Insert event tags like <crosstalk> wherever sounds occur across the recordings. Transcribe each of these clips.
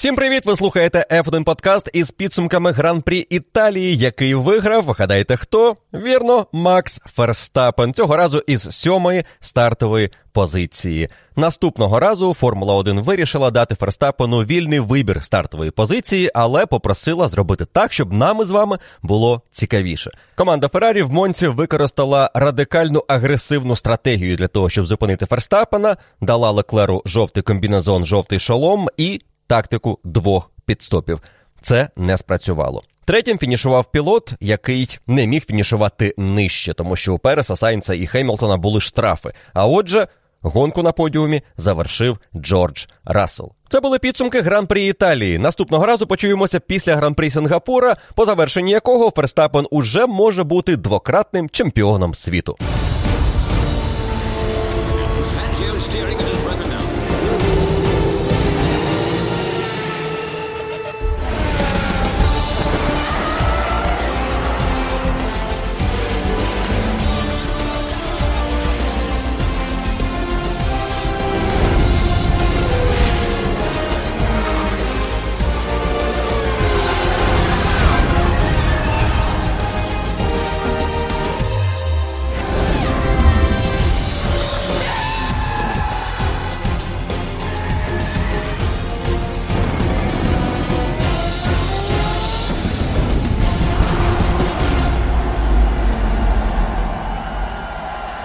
Всім привіт! Ви слухаєте F1 подкаст із підсумками гран-прі Італії, який виграв. Вгадайте хто? Вірно, Макс Ферстапен. Цього разу із сьомої стартової позиції. Наступного разу Формула 1 вирішила дати Ферстапену вільний вибір стартової позиції, але попросила зробити так, щоб нам із вами було цікавіше. Команда Феррарі в Монці використала радикальну агресивну стратегію для того, щоб зупинити Ферстапена, дала Леклеру жовтий комбінезон, жовтий шолом і тактику двох підстопів. Це не спрацювало. Третім фінішував пілот, який не міг фінішувати нижче, тому що у Переса, Сайнца і Хеймлтона були штрафи. А отже, гонку на подіумі завершив Джордж Рассел. Це були підсумки гран-прі Італії. Наступного разу почуємося після гран-прі Сингапура, по завершенні якого Ферстапен уже може бути двократним чемпіоном світу.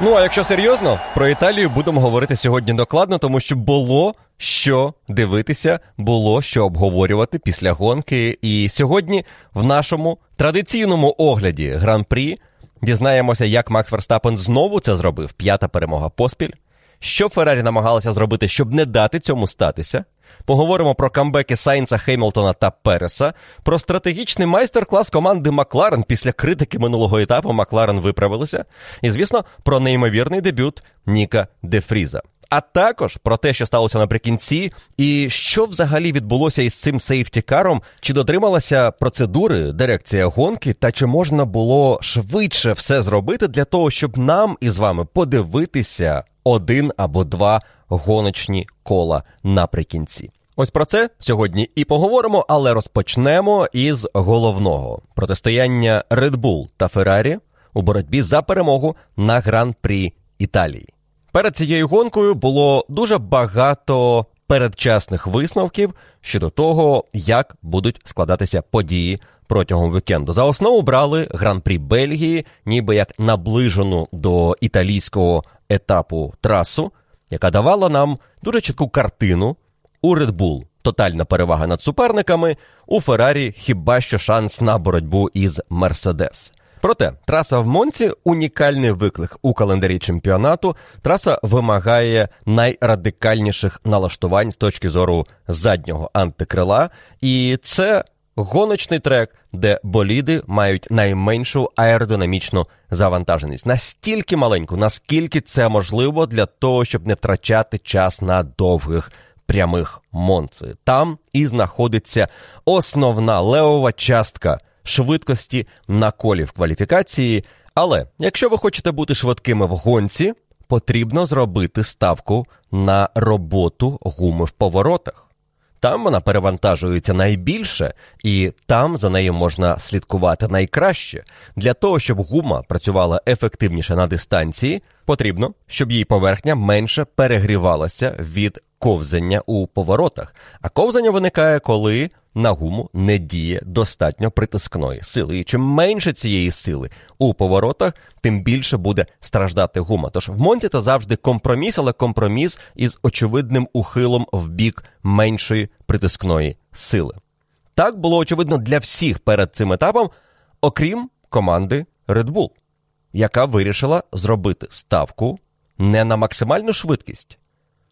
Ну а якщо серйозно, про Італію будемо говорити сьогодні докладно, тому що було що дивитися, було що обговорювати після гонки. І сьогодні в нашому традиційному огляді гран-прі дізнаємося, як Макс Верстапен знову це зробив. П'ята перемога поспіль. Що Феррарі намагалася зробити, щоб не дати цьому статися. Поговоримо про камбеки Сайнца, Хеймлтона та Переса, про стратегічний майстер-клас команди Макларен після критики минулого етапу Макларен виправилися. І, звісно, про неймовірний дебют Ніка Дефріза. А також про те, що сталося наприкінці, і що взагалі відбулося із цим сейфтікаром, чи дотрималася процедури дирекція гонки, та чи можна було швидше все зробити для того, щоб нам із вами подивитися один або два гоночні кола наприкінці. Ось про це сьогодні і поговоримо, але розпочнемо із головного протистояння Red Bull та Ferrari у боротьбі за перемогу на гран-прі Італії. Перед цією гонкою було дуже багато передчасних висновків щодо того, як будуть складатися події протягом вікенду. За основу брали гран-прі Бельгії, ніби як наближену до італійського етапу трасу, яка давала нам дуже чітку картину у Red Bull тотальна перевага над суперниками, у Феррарі хіба що шанс на боротьбу із Мерседес. Проте траса в Монці унікальний виклик у календарі чемпіонату. Траса вимагає найрадикальніших налаштувань з точки зору заднього антикрила, і це гоночний трек, де боліди мають найменшу аеродинамічну завантаженість. Настільки маленьку, наскільки це можливо для того, щоб не втрачати час на довгих прямих монци. Там і знаходиться основна левова частка швидкості на колі в кваліфікації. Але якщо ви хочете бути швидкими в гонці, потрібно зробити ставку на роботу гуми в поворотах. Там вона перевантажується найбільше, і там за нею можна слідкувати найкраще. Для того, щоб гума працювала ефективніше на дистанції, потрібно, щоб її поверхня менше перегрівалася від ковзання у поворотах. А ковзання виникає, коли на гуму не діє достатньо притискної сили. І чим менше цієї сили у поворотах, тим більше буде страждати гума. Тож в Монті це завжди компроміс, але компроміс із очевидним ухилом в бік меншої притискної сили. Так було очевидно для всіх перед цим етапом, окрім команди Red Bull, яка вирішила зробити ставку не на максимальну швидкість.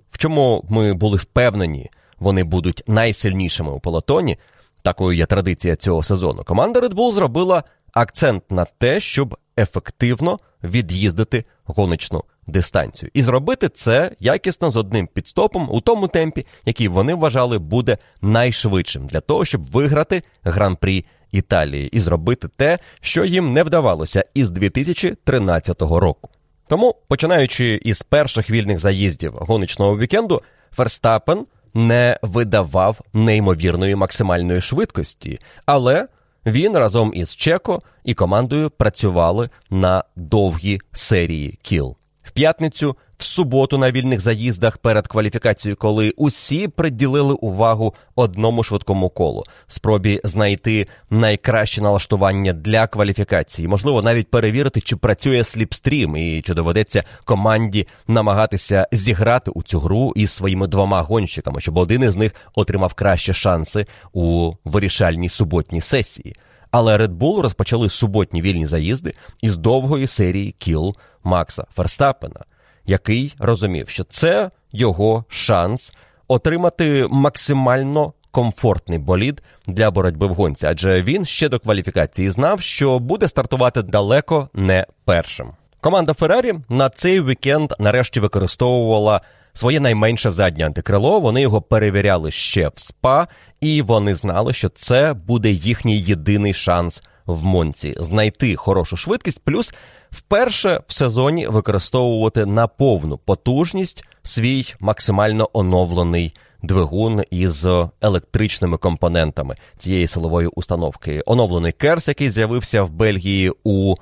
В чому ми були впевнені, вони будуть найсильнішими у полотоні. Такою є традиція цього сезону. Команда Red Bull зробила акцент на те, щоб ефективно від'їздити гоночну дистанцію. І зробити це якісно з одним підстопом у тому темпі, який вони вважали буде найшвидшим для того, щоб виграти гран-прі Італії і зробити те, що їм не вдавалося із 2013 року. Тому, починаючи із перших вільних заїздів гоночного вікенду, Ферстапен не видавав неймовірної максимальної швидкості, але він разом із Чеко і командою працювали на довгі серії кіл. В п'ятницю в суботу на вільних заїздах перед кваліфікацією, коли усі приділили увагу одному швидкому колу, спробі знайти найкраще налаштування для кваліфікації, можливо, навіть перевірити, чи працює сліпстрім, і чи доведеться команді намагатися зіграти у цю гру із своїми двома гонщиками, щоб один із них отримав кращі шанси у вирішальній суботній сесії. Але Red Bull розпочали суботні вільні заїзди із довгої серії кіл Макса Ферстапена який розумів, що це його шанс отримати максимально комфортний болід для боротьби в гонці, адже він ще до кваліфікації знав, що буде стартувати далеко не першим. Команда Феррарі на цей вікенд нарешті використовувала своє найменше заднє антикрило. Вони його перевіряли ще в СПА, і вони знали, що це буде їхній єдиний шанс в Монці знайти хорошу швидкість, плюс вперше в сезоні використовувати на повну потужність свій максимально оновлений двигун із електричними компонентами цієї силової установки. Оновлений керс, який з'явився в Бельгії у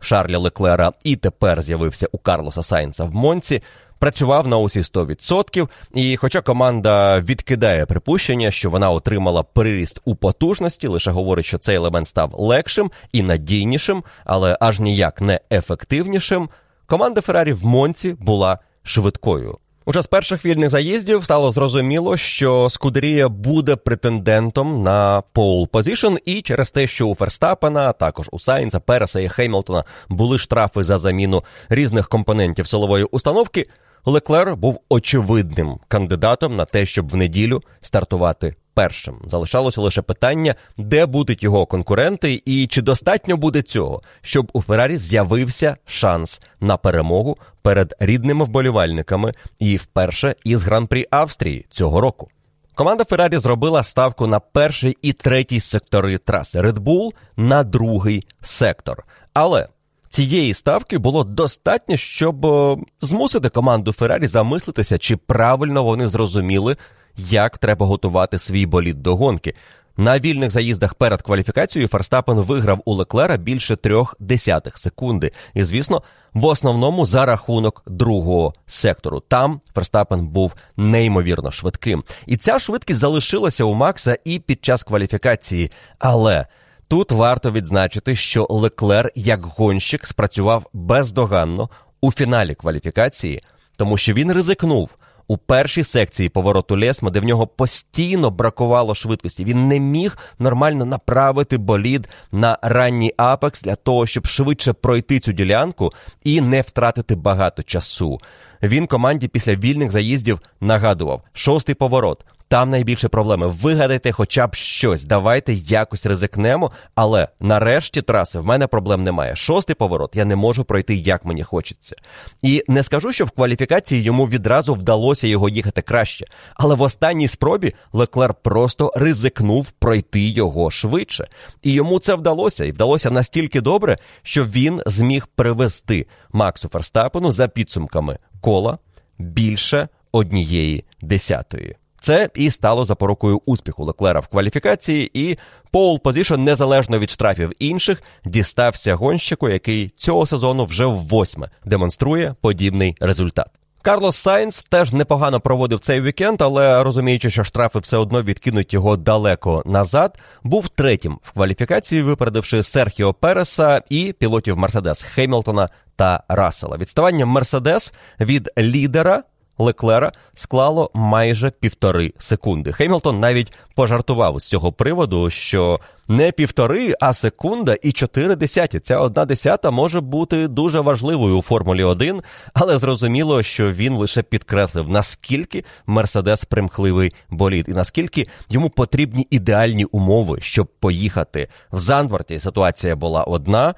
Шарля Леклера, і тепер з'явився у Карлоса Сайнса в Монці працював на усі 100%, і хоча команда відкидає припущення, що вона отримала приріст у потужності, лише говорить, що цей елемент став легшим і надійнішим, але аж ніяк не ефективнішим. Команда Феррарі в Монці була швидкою. Уже з перших вільних заїздів стало зрозуміло, що Скудерія буде претендентом на пол позишн, і через те, що у Ферстапена, також у Сайнса, Переса і Хеймлтона були штрафи за заміну різних компонентів силової установки. Леклер був очевидним кандидатом на те, щоб в неділю стартувати першим. Залишалося лише питання, де будуть його конкуренти, і чи достатньо буде цього, щоб у Феррарі з'явився шанс на перемогу перед рідними вболівальниками і вперше із гран-прі Австрії цього року. Команда Феррарі зробила ставку на перший і третій сектори траси Red Bull на другий сектор. Але цієї ставки було достатньо, щоб е, змусити команду Феррарі замислитися, чи правильно вони зрозуміли, як треба готувати свій болід до гонки. На вільних заїздах перед кваліфікацією Ферстапен виграв у Леклера більше трьох десятих секунди. І, звісно, в основному за рахунок другого сектору. Там Ферстапен був неймовірно швидким. І ця швидкість залишилася у Макса і під час кваліфікації. Але Тут варто відзначити, що Леклер як гонщик спрацював бездоганно у фіналі кваліфікації, тому що він ризикнув у першій секції повороту Лесмо, де в нього постійно бракувало швидкості. Він не міг нормально направити болід на ранній апекс для того, щоб швидше пройти цю ділянку і не втратити багато часу. Він команді після вільних заїздів нагадував шостий поворот. Там найбільше проблеми. Вигадайте хоча б щось. Давайте якось ризикнемо. Але нарешті траси в мене проблем немає. Шостий поворот я не можу пройти, як мені хочеться. І не скажу, що в кваліфікації йому відразу вдалося його їхати краще. Але в останній спробі Леклер просто ризикнув пройти його швидше. І йому це вдалося. І вдалося настільки добре, що він зміг привезти Максу Ферстапену за підсумками кола більше однієї десятої. Це і стало запорукою успіху Леклера в кваліфікації, і pole position, незалежно від штрафів інших, дістався гонщику, який цього сезону вже восьме демонструє подібний результат. Карлос Сайнс теж непогано проводив цей вікенд, але розуміючи, що штрафи все одно відкинуть його далеко назад, був третім в кваліфікації, випередивши Серхіо Переса і пілотів Мерседес Хемілтона та Рассела. Відставання Мерседес від лідера Леклера склало майже півтори секунди. Хемілтон навіть пожартував з цього приводу, що не півтори, а секунда і чотири десяті. Ця одна десята може бути дуже важливою у Формулі 1, але зрозуміло, що він лише підкреслив, наскільки Мерседес примхливий болід, і наскільки йому потрібні ідеальні умови, щоб поїхати в Зандворті. Ситуація була одна.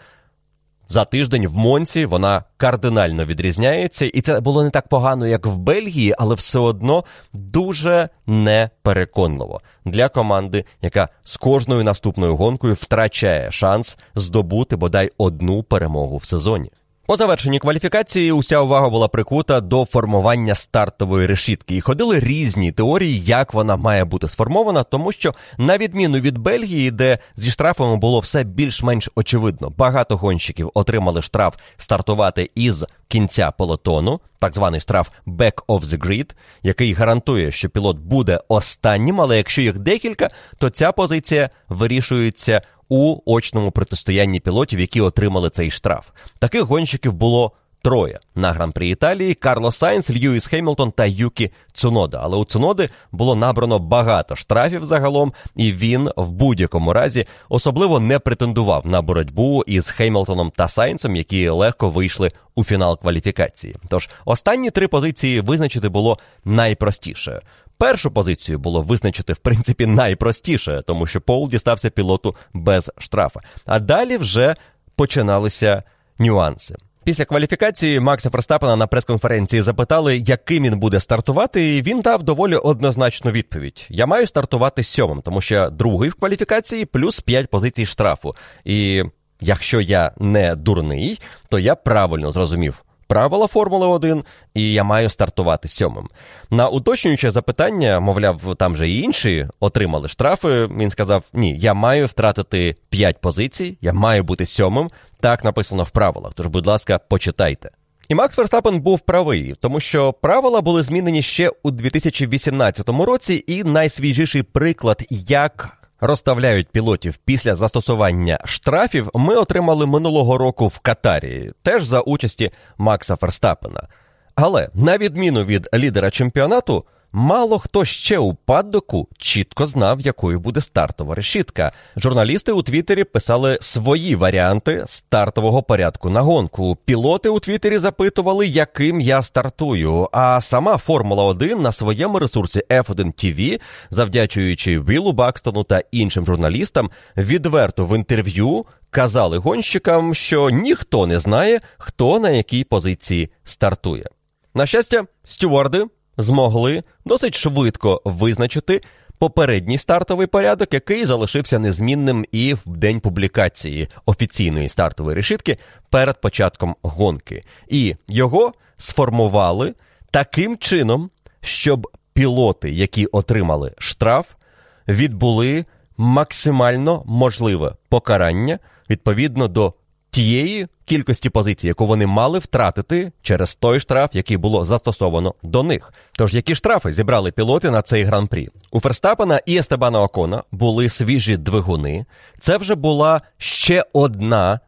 За тиждень в Монці вона кардинально відрізняється, і це було не так погано, як в Бельгії, але все одно дуже непереконливо для команди, яка з кожною наступною гонкою втрачає шанс здобути бодай одну перемогу в сезоні. По завершенні кваліфікації уся увага була прикута до формування стартової решітки, і ходили різні теорії, як вона має бути сформована, тому що, на відміну від Бельгії, де зі штрафами було все більш-менш очевидно, багато гонщиків отримали штраф стартувати із кінця пелотону, так званий штраф «back of the grid», який гарантує, що пілот буде останнім, але якщо їх декілька, то ця позиція вирішується у очному протистоянні пілотів, які отримали цей штраф. Таких гонщиків було троє на гран-прі Італії: Карлос Сайнс, Льюіс Хемілтон та Юкі Цунода. Але у Цуноди було набрано багато штрафів загалом, і він в будь-якому разі особливо не претендував на боротьбу із Хемілтоном та Сайнсом, які легко вийшли у фінал кваліфікації. Тож останні три позиції визначити було найпростіше. Першу позицію було визначити, в принципі, найпростіше, тому що Пол дістався пілоту без штрафа. А далі вже починалися нюанси. Після кваліфікації Макса Ферстапена на прес-конференції запитали, яким він буде стартувати, і він дав доволі однозначну відповідь: Я маю стартувати сьомим, тому що другий в кваліфікації плюс 5 позицій штрафу. І якщо я не дурний, то я правильно зрозумів правила Формули 1, і я маю стартувати сьомим. На уточнююче запитання, мовляв, там же і інші отримали штрафи. Він сказав: Ні, я маю втратити 5 позицій, я маю бути сьомим. Так написано в правилах. Тож, будь ласка, почитайте. І Макс Верстапен був правий, тому що правила були змінені ще у 2018 році, і найсвіжіший приклад, як розставляють пілотів після застосування штрафів, ми отримали минулого року в Катарі, теж за участі Макса Ферстапена. Але на відміну від лідера чемпіонату. Мало хто ще у паддоку чітко знав, якою буде стартова решітка. Журналісти у Твіттері писали свої варіанти стартового порядку на гонку. Пілоти у Твіттері запитували, яким я стартую. А сама Формула 1 на своєму ресурсі F1 TV, завдячуючи Вілу Бакстону та іншим журналістам, відверто в інтерв'ю казали гонщикам, що ніхто не знає, хто на якій позиції стартує. На щастя, стюарди змогли досить швидко визначити попередній стартовий порядок, який залишився незмінним і в день публікації офіційної стартової решітки перед початком гонки. І його сформували таким чином, щоб пілоти, які отримали штраф, відбули максимально можливе покарання відповідно до тієї кількості позицій, яку вони мали втратити через той штраф, який було застосовано до них. Тож які штрафи зібрали пілоти на цей гран-прі? У Ферстапена і Естебана Окона були свіжі двигуни. Це вже була ще одна.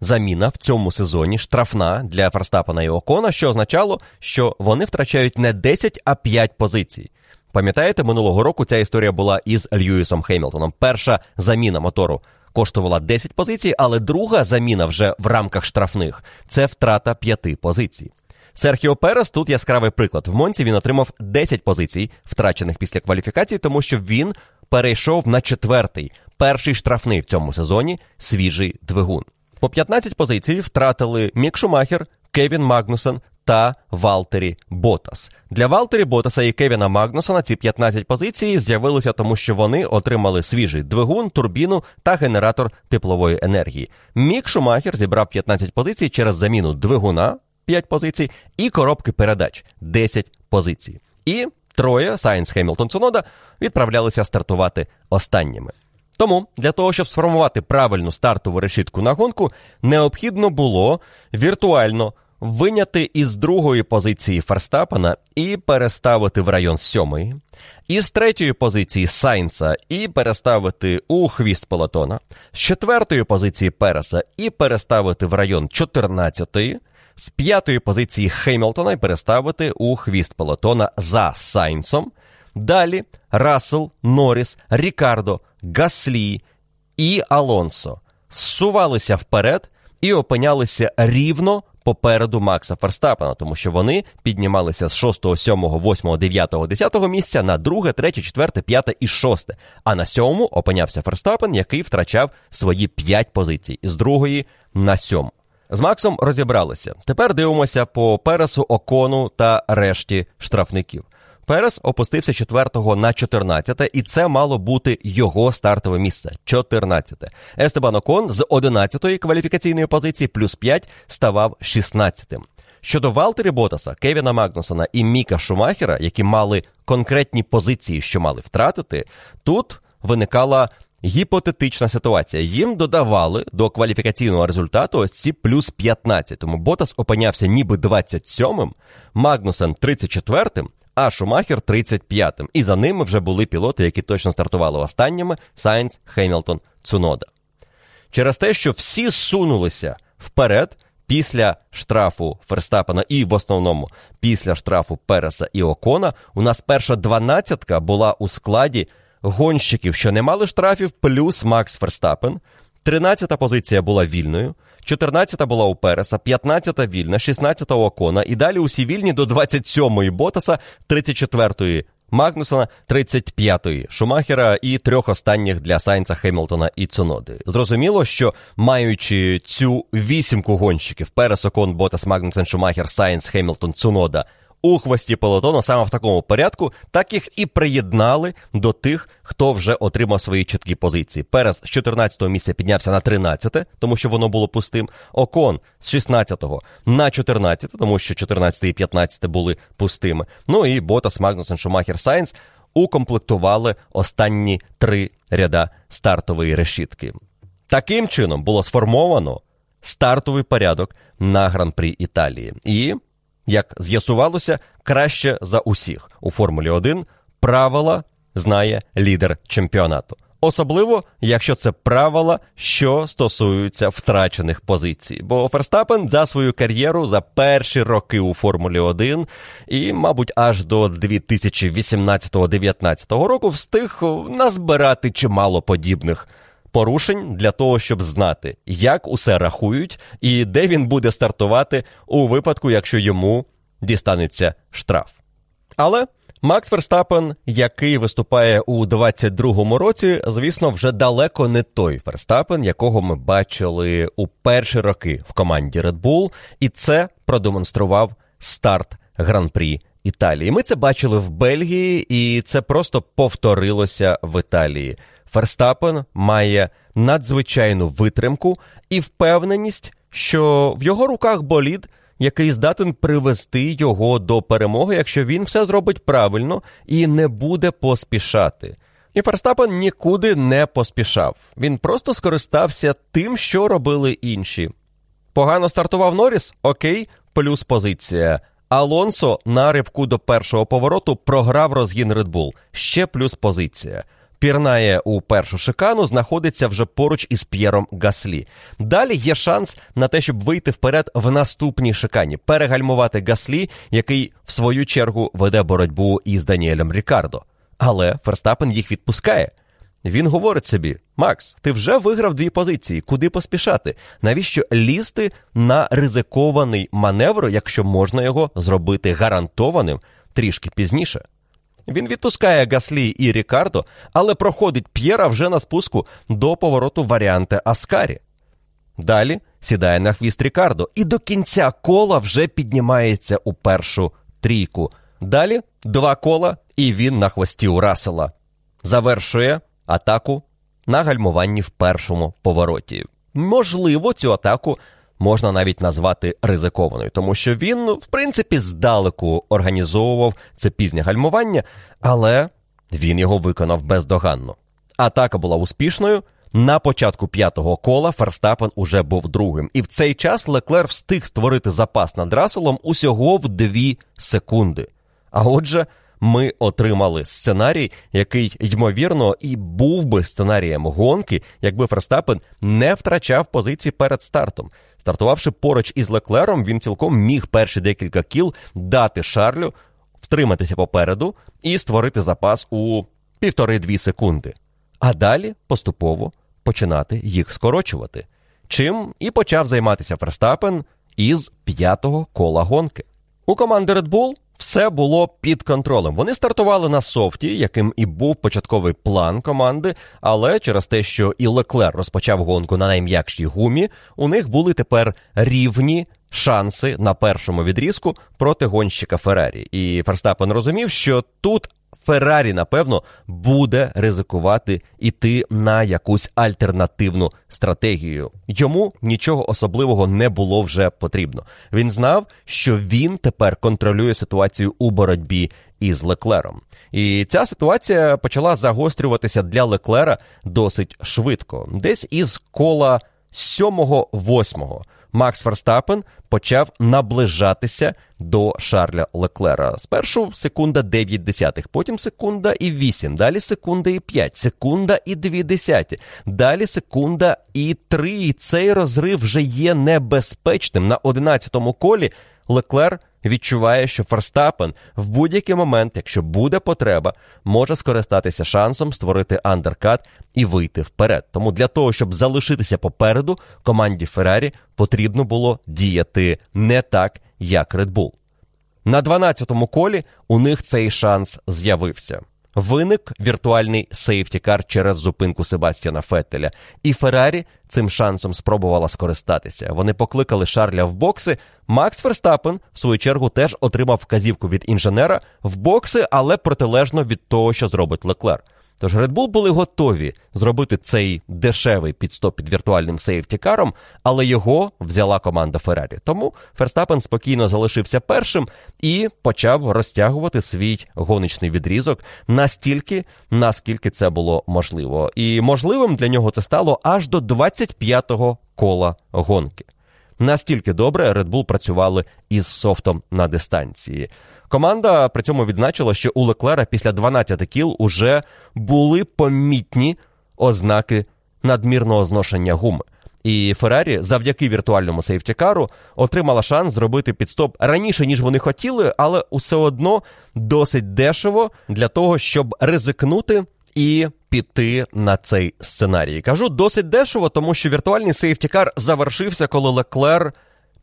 Заміна в цьому сезоні штрафна для Ферстапена і Окона, що означало, що вони втрачають не 10, а 5 позицій. Пам'ятаєте, минулого року ця історія була із Льюісом Хеймлтоном. Перша заміна мотору коштувала 10 позицій, але друга заміна вже в рамках штрафних це втрата 5 позицій. Серхіо Перес тут яскравий приклад. В Монці він отримав 10 позицій, втрачених після кваліфікації, тому що він перейшов на четвертий, перший штрафний в цьому сезоні свіжий двигун. По 15 позицій втратили Мік Шумахер, Кевін Магнусен та Валтері Ботас. Для Валтері Ботаса і Кевіна Магнусона ці 15 позицій з'явилися тому, що вони отримали свіжий двигун, турбіну та генератор теплової енергії. Мік Шумахер зібрав 15 позицій через заміну двигуна 5 позицій і коробки передач 10 позицій. І троє Сайнс Хемілтон Цунода відправлялися стартувати останніми. Тому для того, щоб сформувати правильну стартову решітку на гонку, необхідно було віртуально виняти із другої позиції Ферстапена і переставити в район сьомої, із третьої позиції Сайнца і переставити у хвіст Пелотона, з четвертої позиції Переса і переставити в район 14-ї, з п'ятої позиції Хеймлтона і переставити у хвіст Пелотона за Сайнсом. Далі Рассел, Норріс, Рікардо, Гаслі і Алонсо зсувалися вперед і опинялися рівно попереду Макса Ферстапена, тому що вони піднімалися з 6, 7, 8, 9, 10 місця на 2, 3, 4, 5 і 6. А на сьому опинявся Ферстапен, який втрачав свої 5 позицій з другої на 7. З Максом розібралися. Тепер дивимося по пересу, окону та решті штрафників. Перес опустився 4-го на 14-те, і це мало бути його стартове місце 14-те. Естебан Окон з 11-ї кваліфікаційної позиції плюс 5 ставав 16-тим. Щодо Валтері Ботаса, Кевіна Магнусона і Міка Шумахера, які мали конкретні позиції, що мали втратити, тут виникала гіпотетична ситуація. Їм додавали до кваліфікаційного результату ось ці плюс 15. Тому Ботас опинявся ніби 27-м, Магнусен 34-м, а Шумахер 35-м. І за ними вже були пілоти, які точно стартували останніми: Сайнс, Хемілтон, Цунода. Через те, що всі сунулися вперед. Після штрафу Ферстапена і в основному після штрафу Переса і Окона у нас перша дванадцятка була у складі гонщиків, що не мали штрафів, плюс Макс Ферстапен. Тринадцята позиція була вільною, 14-та була у Переса, 15-та вільна, 16-та у Окона. І далі усі вільні до 27-ї Ботаса, 34-ї Магнусона, 35-ї Шумахера і трьох останніх для Сайнца, Хемілтона і Цуноди. Зрозуміло, що маючи цю вісімку гонщиків Перес, Окон, Ботас, Магнусен, Шумахер, Сайнц, Хемілтон, Цунода у хвості пелотону саме в такому порядку, так їх і приєднали до тих, хто вже отримав свої чіткі позиції. Перес з 14-го місця піднявся на 13-те, тому що воно було пустим. Окон з 16-го на 14, тому що 14 і 15 були пустими. Ну і Ботас, Магнусен, Шумахер, Сайнс укомплектували останні три ряда стартової решітки. Таким чином було сформовано стартовий порядок на гран-прі Італії. І як з'ясувалося, краще за усіх у Формулі 1 правила знає лідер чемпіонату. Особливо, якщо це правила, що стосуються втрачених позицій. Бо Ферстапен за свою кар'єру за перші роки у Формулі 1 і, мабуть, аж до 2018-2019 року встиг назбирати чимало подібних порушень для того, щоб знати, як усе рахують і де він буде стартувати у випадку, якщо йому дістанеться штраф. Але Макс Ферстапен, який виступає у 22-му році, звісно, вже далеко не той Ферстапен, якого ми бачили у перші роки в команді Red Bull, і це продемонстрував старт гран-прі Італії. Ми це бачили в Бельгії, і це просто повторилося в Італії. Ферстапен має надзвичайну витримку і впевненість, що в його руках болід, який здатен привести його до перемоги, якщо він все зробить правильно і не буде поспішати. І Ферстапен нікуди не поспішав. Він просто скористався тим, що робили інші. Погано стартував Норріс? Окей, плюс позиція. Алонсо на ривку до першого повороту програв розгін Red Bull. Ще плюс позиція пірнає у першу шикану, знаходиться вже поруч із П'єром Гаслі. Далі є шанс на те, щоб вийти вперед в наступній шикані, перегальмувати Гаслі, який в свою чергу веде боротьбу із Даніелем Рікардо. Але Ферстапен їх відпускає. Він говорить собі: Макс, ти вже виграв дві позиції. Куди поспішати? Навіщо лізти на ризикований маневр, якщо можна його зробити гарантованим трішки пізніше? Він відпускає Гаслі і Рікардо, але проходить П'єра вже на спуску до повороту варіанти Аскарі. Далі сідає на хвіст Рікардо і до кінця кола вже піднімається у першу трійку. Далі два кола, і він на хвості у Расела. Завершує атаку на гальмуванні в першому повороті. Можливо, цю атаку можна навіть назвати ризикованою, тому що він, ну, в принципі, здалеку організовував це пізнє гальмування, але він його виконав бездоганно. Атака була успішною. На початку п'ятого кола Ферстапен уже був другим, і в цей час Леклер встиг створити запас над Расселом усього в дві секунди. А отже, ми отримали сценарій, який, ймовірно, і був би сценарієм гонки, якби Ферстапен не втрачав позиції перед стартом. Стартувавши поруч із Леклером, він цілком міг перші декілька кіл дати Шарлю, втриматися попереду і створити запас у півтори-дві секунди. А далі поступово починати їх скорочувати. Чим і почав займатися Ферстапен із п'ятого кола гонки. У команди Red Bull все було під контролем. Вони стартували на софті, яким і був початковий план команди, але через те, що і Леклер розпочав гонку на найм'якшій гумі, у них були тепер рівні шанси на першому відрізку проти гонщика Феррарі. І Ферстапен розумів, що тут Феррарі, напевно, буде ризикувати іти на якусь альтернативну стратегію. Йому нічого особливого не було вже потрібно. Він знав, що він тепер контролює ситуацію у боротьбі із Леклером. І ця ситуація почала загострюватися для Леклера досить швидко, десь із кола 7-8 Макс Ферстапен почав наближатися до Шарля Леклера. Спершу секунда 9 десятих, потім секунда і 8, далі секунда і 5, секунда і 2 десяті, далі секунда і 3. І цей розрив вже є небезпечним. На 11-му колі Леклер відчуває, що Ферстапен в будь-який момент, якщо буде потреба, може скористатися шансом створити андеркат і вийти вперед. Тому для того, щоб залишитися попереду, команді Феррарі потрібно було діяти не так, як Red Bull. На 12-му колі у них цей шанс з'явився. Виник віртуальний сейфтікар через зупинку Себастьяна Феттеля, і Феррарі цим шансом спробувала скористатися. Вони покликали Шарля в бокси. Макс Ферстапен, в свою чергу, теж отримав вказівку від інженера в бокси, але протилежно від того, що зробить Леклер. Тож Red Bull були готові зробити цей дешевий підстоп під віртуальним сейфтікаром, але його взяла команда Феррарі. Тому Ферстапен спокійно залишився першим і почав розтягувати свій гоночний відрізок настільки, наскільки це було можливо. І можливим для нього це стало аж до 25-го кола гонки. Настільки добре Red Bull працювали із софтом на дистанції. Команда при цьому відзначила, що у Леклера після 12 кіл уже були помітні ознаки надмірного зношення гуми. І Феррарі завдяки віртуальному сейфтікару отримала шанс зробити підстоп раніше, ніж вони хотіли, але все одно досить дешево для того, щоб ризикнути і піти на цей сценарій. Кажу досить дешево, тому що віртуальний сейфтікар завершився, коли Леклер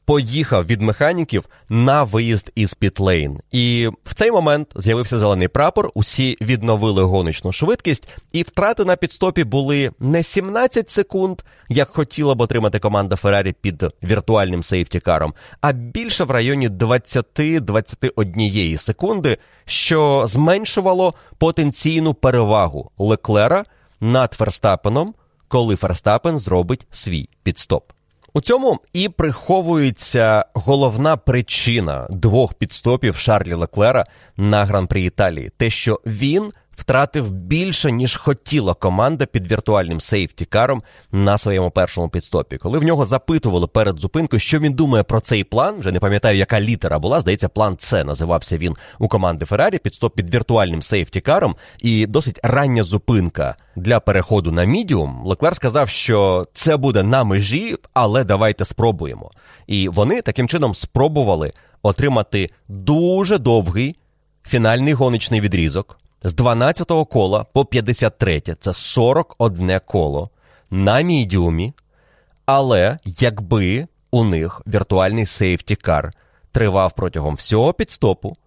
поїхав від механіків на виїзд із Пітлейн. І в цей момент з'явився зелений прапор. Усі відновили гоночну швидкість, і втрати на підстопі були не 17 секунд, як хотіла б отримати команда Феррарі під віртуальним сейфтікаром, а більше в районі 20-21 секунди, що зменшувало потенційну перевагу Леклера над Ферстапеном, коли Ферстапен зробить свій пітстоп. У цьому і приховується головна причина двох пітстопів Шарлі Леклера на гран-при Італії, те, що він втратив більше, ніж хотіла команда під віртуальним сейфті-каром на своєму першому пітстопі. Коли в нього запитували перед зупинкою, що він думає про цей план, вже не пам'ятаю, яка літера була. Здається, план C називався він у команди Феррарі. Пітстоп під віртуальним сейфті-каром і досить рання зупинка для переходу на мідіум. Леклер сказав, що це буде на межі, але давайте спробуємо. І вони таким чином спробували отримати дуже довгий фінальний гоночний відрізок з 12-го кола по 53, це 41 коло на мідіумі. Але якби у них віртуальний сейфті-кар тривав протягом всього підстопу,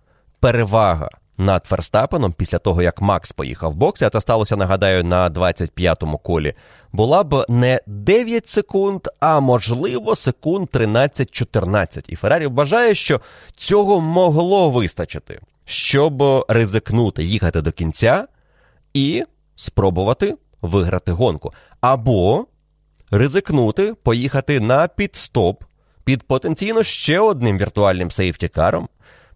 перевага над Ферстапеном після того, як Макс поїхав в боксі, а це сталося, нагадаю, на 25-му колі, була б не 9 секунд, а можливо секунд 13-14. І Феррарі вважає, що цього могло вистачити щоб ризикнути їхати до кінця і спробувати виграти гонку. Або ризикнути поїхати на підстоп під потенційно ще одним віртуальним сейфтікаром,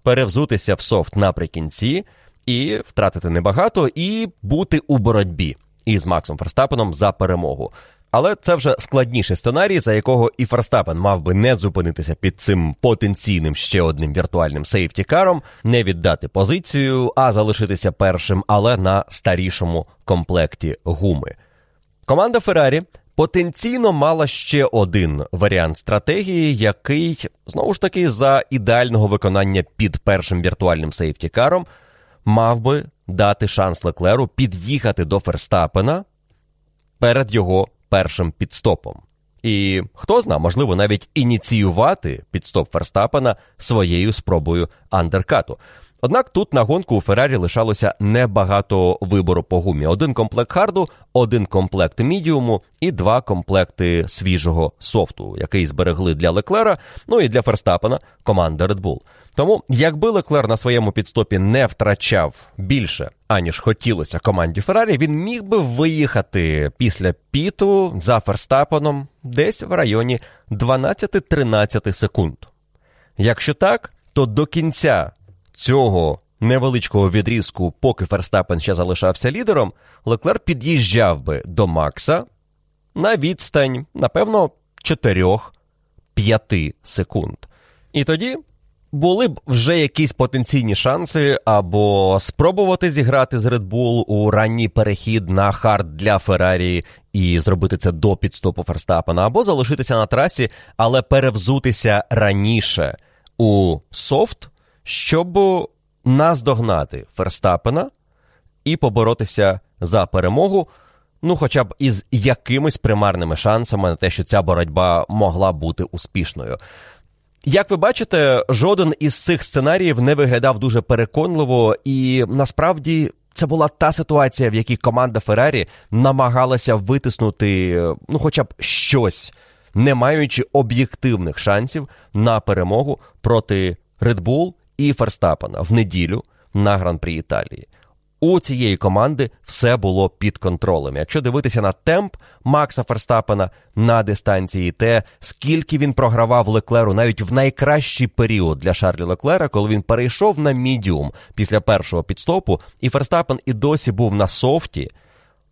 перевзутися в софт наприкінці і втратити небагато, і бути у боротьбі із Максом Ферстапеном за перемогу. Але це вже складніший сценарій, за якого і Ферстапен мав би не зупинитися під цим потенційним ще одним віртуальним сейфтікаром, не віддати позицію, а залишитися першим, але на старішому комплекті гуми. Команда Феррарі потенційно мала ще один варіант стратегії, який знову ж таки за ідеального виконання під першим віртуальним сейфтікаром мав би дати шанс Леклеру під'їхати до Ферстапена перед його першим підстопом. І хто зна, можливо, навіть ініціювати підстоп Ферстапена своєю спробою андеркату. Однак тут на гонку у Феррарі лишалося небагато вибору по гумі: один комплект харду, один комплект мідіуму і два комплекти свіжого софту, який зберегли для Леклера, ну і для Ферстапена команда Red Bull. Тому, якби Леклер на своєму підстопі не втрачав більше, аніж хотілося команді Феррарі, він міг би виїхати після піту за Ферстапеном десь в районі 12-13 секунд. Якщо так, то до кінця цього невеличкого відрізку, поки Ферстапен ще залишався лідером, Леклер під'їжджав би до Макса на відстань, напевно, 4-5 секунд. І тоді були б вже якісь потенційні шанси або спробувати зіграти з Red Bull у ранній перехід на хард для Феррарі і зробити це до пітстопу Ферстапена, або залишитися на трасі, але перевзутися раніше у софт, щоб наздогнати Ферстапена і поборотися за перемогу. Ну, хоча б із якимись примарними шансами на те, що ця боротьба могла бути успішною. Як ви бачите, жоден із цих сценаріїв не виглядав дуже переконливо, і насправді це була та ситуація, в якій команда Феррарі намагалася витиснути ну, хоча б щось, не маючи об'єктивних шансів на перемогу проти Red Bull і Ферстапена в неділю на гран-прі Італії у цієї команди все було під контролем. Якщо дивитися на темп Макса Ферстапена на дистанції, те скільки він програвав Леклеру навіть в найкращий період для Шарлі Леклера, коли він перейшов на мідіум після першого пітстопу, і Ферстапен і досі був на софті,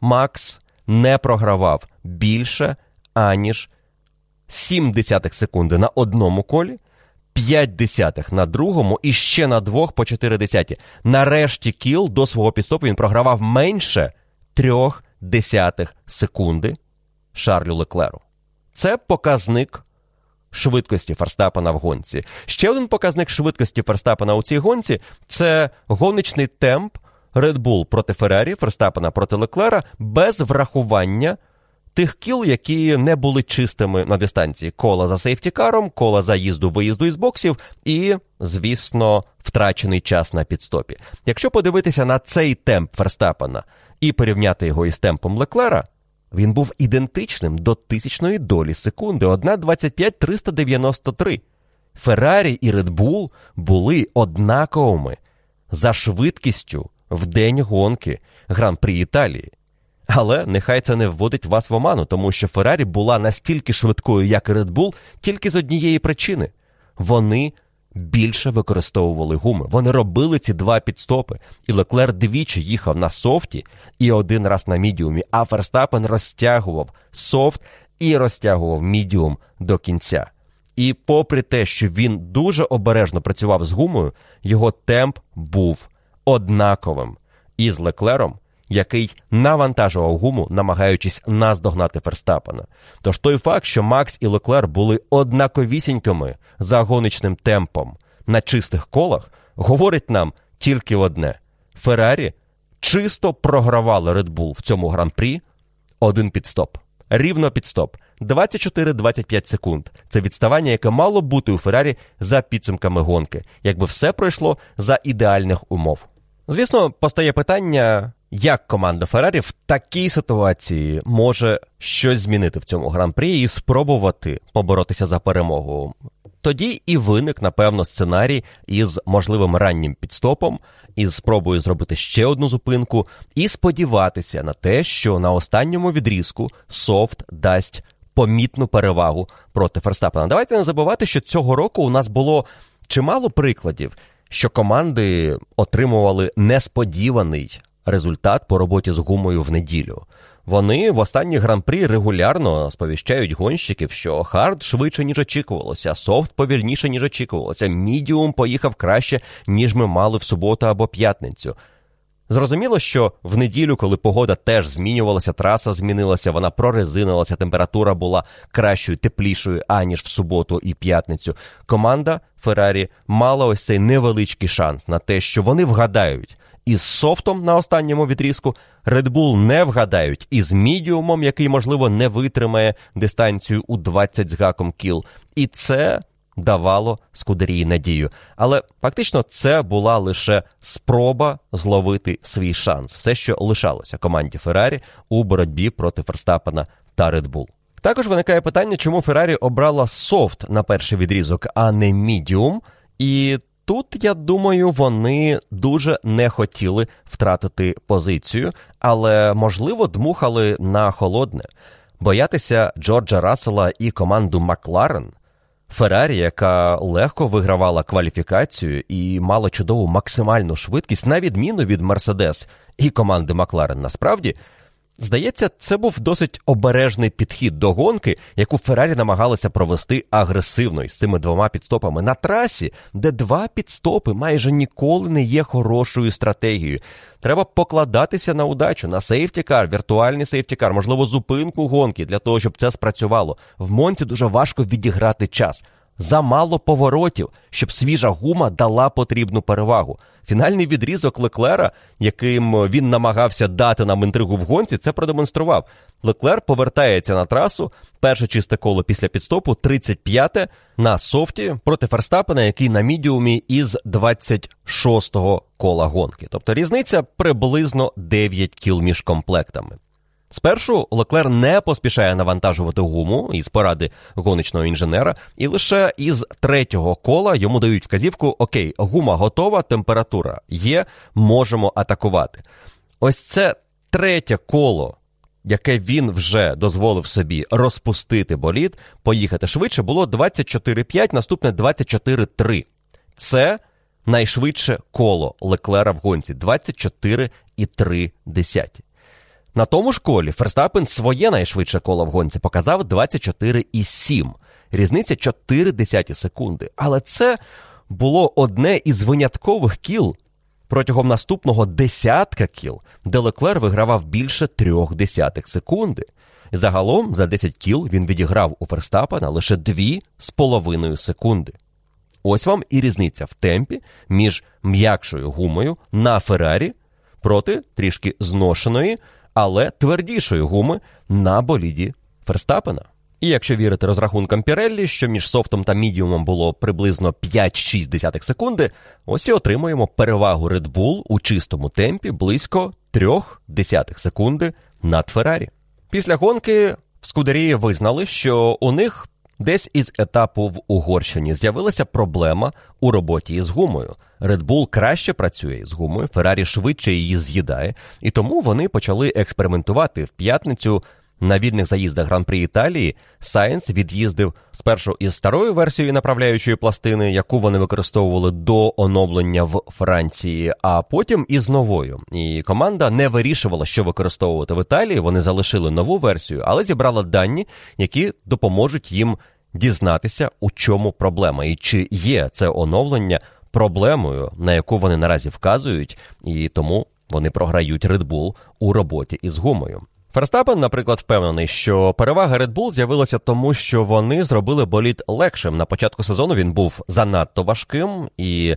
Макс не програвав більше аніж 7 десятих секунди на одному колі. 5 десятих на другому і ще на двох по 4 десяті. Нарешті кіл до свого підстопу він програвав менше 3 десятих секунди Шарлю Леклеру. Це показник швидкості Ферстапена в гонці. Ще один показник швидкості Ферстапена у цій гонці це гоночний темп Red Bull проти Феррарі, Ферстапена проти Леклера без врахування тих кіл, які не були чистими на дистанції. Кола за сейфтікаром, кола за їзду виїзду із боксів і, звісно, втрачений час на підстопі. Якщо подивитися на цей темп Ферстапена і порівняти його із темпом Леклера, він був ідентичним до тисячної долі секунди 1,25-393. Феррарі і Редбул були однаковими за швидкістю в день гонки Гран-прі Італії. Але нехай це не вводить вас в оману, тому що Феррарі була настільки швидкою, як і Red Bull, тільки з однієї причини. Вони більше використовували гуми. Вони робили ці два підстопи. І Леклер двічі їхав на софті і один раз на мідіумі, а Ферстапен розтягував софт і розтягував мідіум до кінця. І попри те, що він дуже обережно працював з гумою, його темп був однаковим із Леклером який навантажував гуму, намагаючись наздогнати Ферстапена. Тож той факт, що Макс і Леклер були однаковісінькими за гоночним темпом на чистих колах, говорить нам тільки одне: Феррарі чисто програвали Red Bull в цьому гран-прі один підстоп. Рівно підстоп. 24-25 секунд. Це відставання, яке мало бути у Феррарі за підсумками гонки, якби все пройшло за ідеальних умов. Звісно, постає питання, як команда Феррарі в такій ситуації може щось змінити в цьому гран-прі і спробувати поборотися за перемогу? Тоді і виник, напевно, сценарій із можливим раннім пітстопом, із спробою зробити ще одну зупинку, і сподіватися на те, що на останньому відрізку софт дасть помітну перевагу проти Ферстапена. Давайте не забувати, що цього року у нас було чимало прикладів, що команди отримували несподіваний результат по роботі з гумою в неділю. Вони в останній гран-прі регулярно сповіщають гонщиків, що хард швидше, ніж очікувалося, софт повільніше, ніж очікувалося, мідіум поїхав краще, ніж ми мали в суботу або п'ятницю. Зрозуміло, що в неділю, коли погода теж змінювалася, траса змінилася, вона прорезинилася, температура була кращою, теплішою, аніж в суботу і п'ятницю. Команда Феррарі мала ось цей невеличкий шанс на те, що вони вгадають, із софтом на останньому відрізку, Red Bull не вгадають із мідіумом, який, можливо, не витримає дистанцію у 20 з гаком кіл. І це давало Скудерії надію. Але фактично це була лише спроба зловити свій шанс, все, що лишалося команді Феррарі у боротьбі проти Ферстапена та Редбул. Також виникає питання, чому Феррарі обрала софт на перший відрізок, а не мідіум. І тут, я думаю, вони дуже не хотіли втратити позицію, але можливо дмухали на холодне. Боятися Джорджа Рассела і команду Макларен. Феррарі, яка легко вигравала кваліфікацію і мала чудову максимальну швидкість, на відміну від Мерседес і команди Макларен, насправді Здається, це був досить обережний підхід до гонки, яку Феррарі намагалися провести агресивно із цими двома підстопами на трасі, де два підстопи майже ніколи не є хорошою стратегією. Треба покладатися на удачу, на сейфтікар, віртуальний сейфтікар, можливо, зупинку гонки для того, щоб це спрацювало. В Монці дуже важко відіграти час замало поворотів, щоб свіжа гума дала потрібну перевагу. Фінальний відрізок Леклера, яким він намагався дати нам інтригу в гонці, це продемонстрував. Леклер повертається на трасу. Перше чисте коло після підстопу, 35-те на софті проти Ферстапена, який на мідіумі із 26-го кола гонки. Тобто різниця приблизно 9 кіл між комплектами. Спершу Леклер не поспішає навантажувати гуму із поради гоночного інженера, і лише із третього кола йому дають вказівку: Окей, гума готова, температура є, можемо атакувати. Ось це третє коло, яке він вже дозволив собі розпустити болід, поїхати швидше, було 24,5, наступне 24,3. Це найшвидше коло Леклера в гонці 24,3 десяті. На тому ж колі Ферстапен своє найшвидше коло в гонці показав 24,7. Різниця 4 десяті секунди. Але це було одне із виняткових кіл протягом наступного десятка кіл, де Леклер вигравав більше трьох десятих секунди. Загалом за 10 кіл він відіграв у Ферстапена лише 2,5 секунди. Ось вам і різниця в темпі між м'якшою гумою на Феррарі проти трішки зношеної але твердішої гуми на боліді Ферстапена. І якщо вірити розрахункам Піреллі, що між софтом та мідіумом було приблизно 5-6 секунди, ось і отримуємо перевагу Red Bull у чистому темпі близько 3 десятих секунди над Феррарі. Після гонки в Скудерії визнали, що у них десь із етапу в Угорщині з'явилася проблема у роботі із гумою. Red Bull краще працює з гумою, Феррарі швидше її з'їдає, і тому вони почали експериментувати в п'ятницю. На вільних заїздах Гран-прі Італії Сайенс від'їздив спершу із старою версією направляючої пластини, яку вони використовували до оновлення в Франції, а потім із новою. І команда не вирішувала, що використовувати в Італії. Вони залишили нову версію, але зібрала дані, які допоможуть їм дізнатися, у чому проблема, і чи є це оновлення проблемою, на яку вони наразі вказують, і тому вони програють Red Bull у роботі із гумою. Ферстапен, наприклад, впевнений, що перевага Red Bull з'явилася тому, що вони зробили боліт легшим. На початку сезону він був занадто важким і.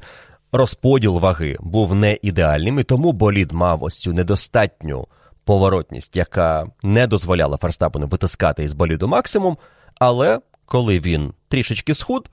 Розподіл ваги був не ідеальним, і тому болід мав ось цю недостатню поворотність, яка не дозволяла Ферстапену витискати із боліду максимум. Але коли він трішечки схуд,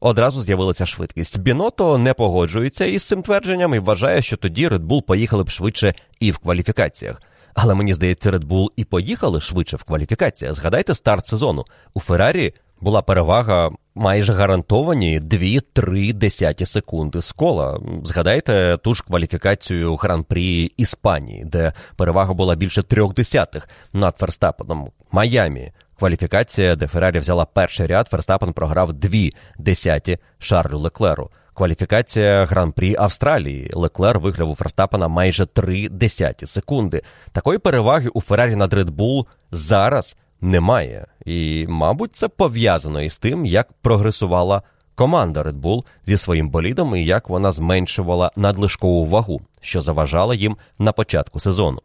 одразу з'явилася швидкість. Біното не погоджується із цим твердженням і вважає, що тоді Red Bull поїхали б швидше і в кваліфікаціях. Але мені здається, Red Bull і поїхали швидше в кваліфікаціях. Згадайте старт сезону. У Феррарі була перевага майже гарантовані 2-3 десяті секунди з кола. Згадайте ту ж кваліфікацію гран-прі Іспанії, де перевага була більше трьох десятих над Ферстапеном. Майамі кваліфікація, де Феррарі взяла перший ряд, Ферстапен програв дві десяті Шарлю Леклеру. Кваліфікація гран-прі Австралії. Леклер виграв у Ферстапена майже три десяті секунди. Такої переваги у Феррарі над Red Bull зараз немає. І, мабуть, це пов'язано із тим, як прогресувала команда Red Bull зі своїм болідом і як вона зменшувала надлишкову вагу, що заважало їм на початку сезону.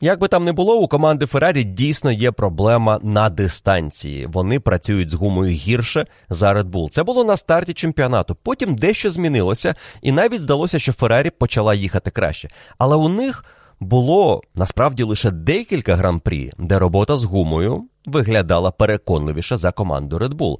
Як би там не було, у команди Феррарі дійсно є проблема на дистанції. Вони працюють з гумою гірше за Red Bull. Це було на старті чемпіонату. Потім дещо змінилося, і навіть здалося, що Феррарі почала їхати краще. Але у них було насправді лише декілька гран-прі, де робота з гумою виглядала переконливіше за команду Red Bull.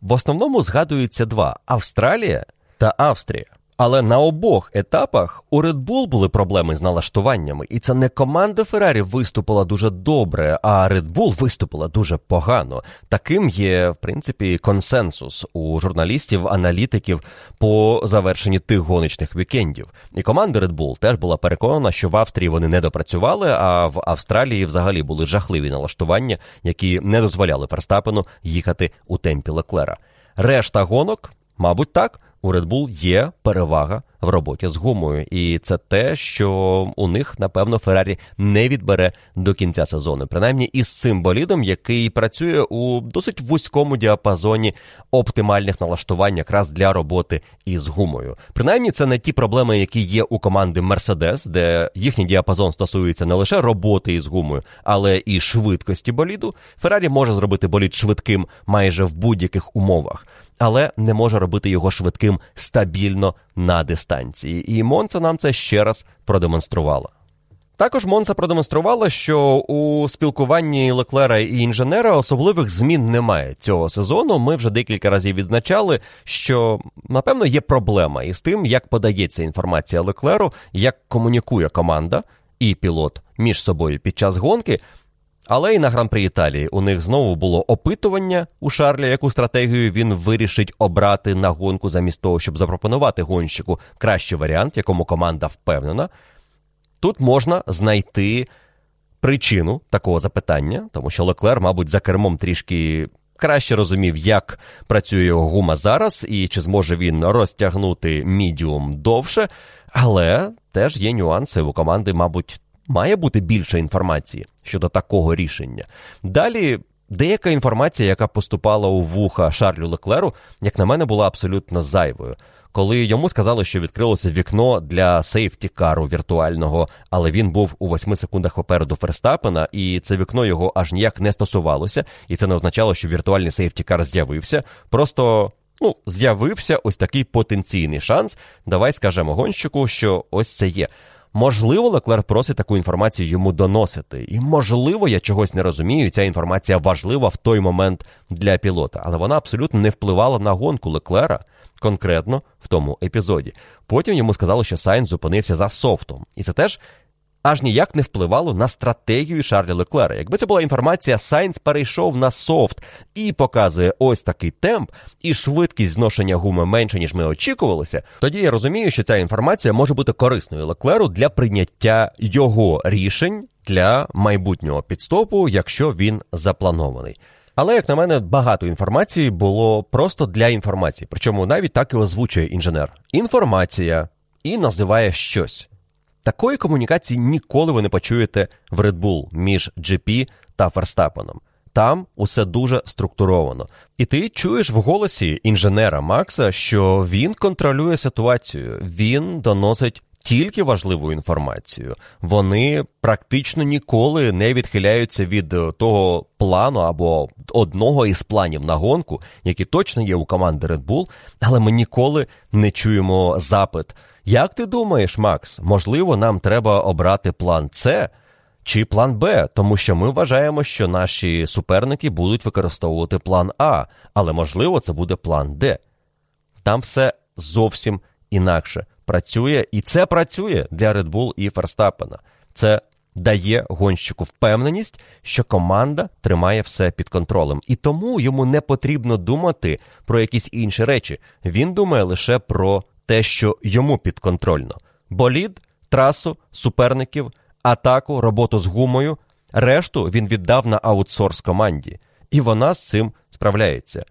в основному згадуються два: Австралія та Австрія. Але на обох етапах у Red Bull були проблеми з налаштуваннями, і це не команда Феррарі виступила дуже добре, а Red Bull виступила дуже погано. Таким є, в принципі, консенсус у журналістів, аналітиків по завершенні тих гоночних вікендів. І команда Red Bull теж була переконана, що в Австрії вони не допрацювали, а в Австралії взагалі були жахливі налаштування, які не дозволяли Ферстапену їхати у темпі Леклера. Решта гонок, мабуть, так у Red Bull є перевага в роботі з гумою, і це те, що у них, напевно, Феррарі не відбере до кінця сезону. Принаймні із цим болідом, який працює у досить вузькому діапазоні оптимальних налаштувань, якраз для роботи із гумою. Принаймні, це не ті проблеми, які є у команди Mercedes, де їхній діапазон стосується не лише роботи із гумою, але і швидкості боліду. Феррарі може зробити болід швидким майже в будь-яких умовах але не може робити його швидким стабільно на дистанції. І Монца нам це ще раз продемонструвала. Також Монса продемонструвала, що у спілкуванні Леклера і інженера особливих змін немає цього сезону. Ми вже декілька разів відзначали, що напевно є проблема із тим, як подається інформація Леклеру, як комунікує команда і пілот між собою під час гонки. Але і на гран-при Італії у них знову було опитування у Шарля, яку стратегію він вирішить обрати на гонку замість того, щоб запропонувати гонщику кращий варіант, якому команда впевнена. Тут можна знайти причину такого запитання, тому що Леклер, мабуть, за кермом трішки краще розумів, як працює його гума зараз, і чи зможе він розтягнути мідіум довше. Але теж є нюанси у команди, мабуть, має бути більше інформації щодо такого рішення. Далі. Деяка інформація, яка поступала у вуха Шарлю Леклеру, як на мене, була абсолютно зайвою. Коли йому сказали, що відкрилося вікно для сейфті-кару віртуального, але він був у восьми секундах попереду Ферстапена, і це вікно його аж ніяк не стосувалося, і це не означало, що віртуальний сейфті-кар з'явився. Просто ну, з'явився ось такий потенційний шанс. Давай скажемо гонщику, що ось це є. Можливо, Леклер просить таку інформацію йому доносити. І, можливо, я чогось не розумію, ця інформація важлива в той момент для пілота, але вона абсолютно не впливала на гонку Леклера конкретно в тому епізоді. Потім йому сказали, що Сайнс зупинився за софтом. І це теж аж ніяк не впливало на стратегію Шарлі Леклера. Якби це була інформація, Сайнс перейшов на софт і показує ось такий темп, і швидкість зношення гуми менше, ніж ми очікувалися, тоді я розумію, що ця інформація може бути корисною Леклеру для прийняття його рішень для майбутнього підстопу, якщо він запланований. Але, як на мене, багато інформації було просто для інформації. Причому навіть так і озвучує інженер. Інформація і називає щось. Такої комунікації ніколи ви не почуєте в Red Bull між GP та Ферстапеном. Там усе дуже структуровано. І ти чуєш в голосі інженера Макса, що він контролює ситуацію, він доносить тільки важливу інформацію. Вони практично ніколи не відхиляються від того плану або одного із планів на гонку, які точно є у команди Red Bull, але ми ніколи не чуємо запит. Як ти думаєш, Макс, можливо, нам треба обрати план С чи план Б, тому що ми вважаємо, що наші суперники будуть використовувати план А, але можливо це буде план Д. Там все зовсім інакше працює, і це працює для Red Bull і Ферстапена. Це дає гонщику впевненість, що команда тримає все під контролем, і тому йому не потрібно думати про якісь інші речі. Він думає лише про те, що йому підконтрольно: болід, трасу, суперників, атаку, роботу з гумою. Решту він віддав на аутсорс команді, і вона з цим справляється.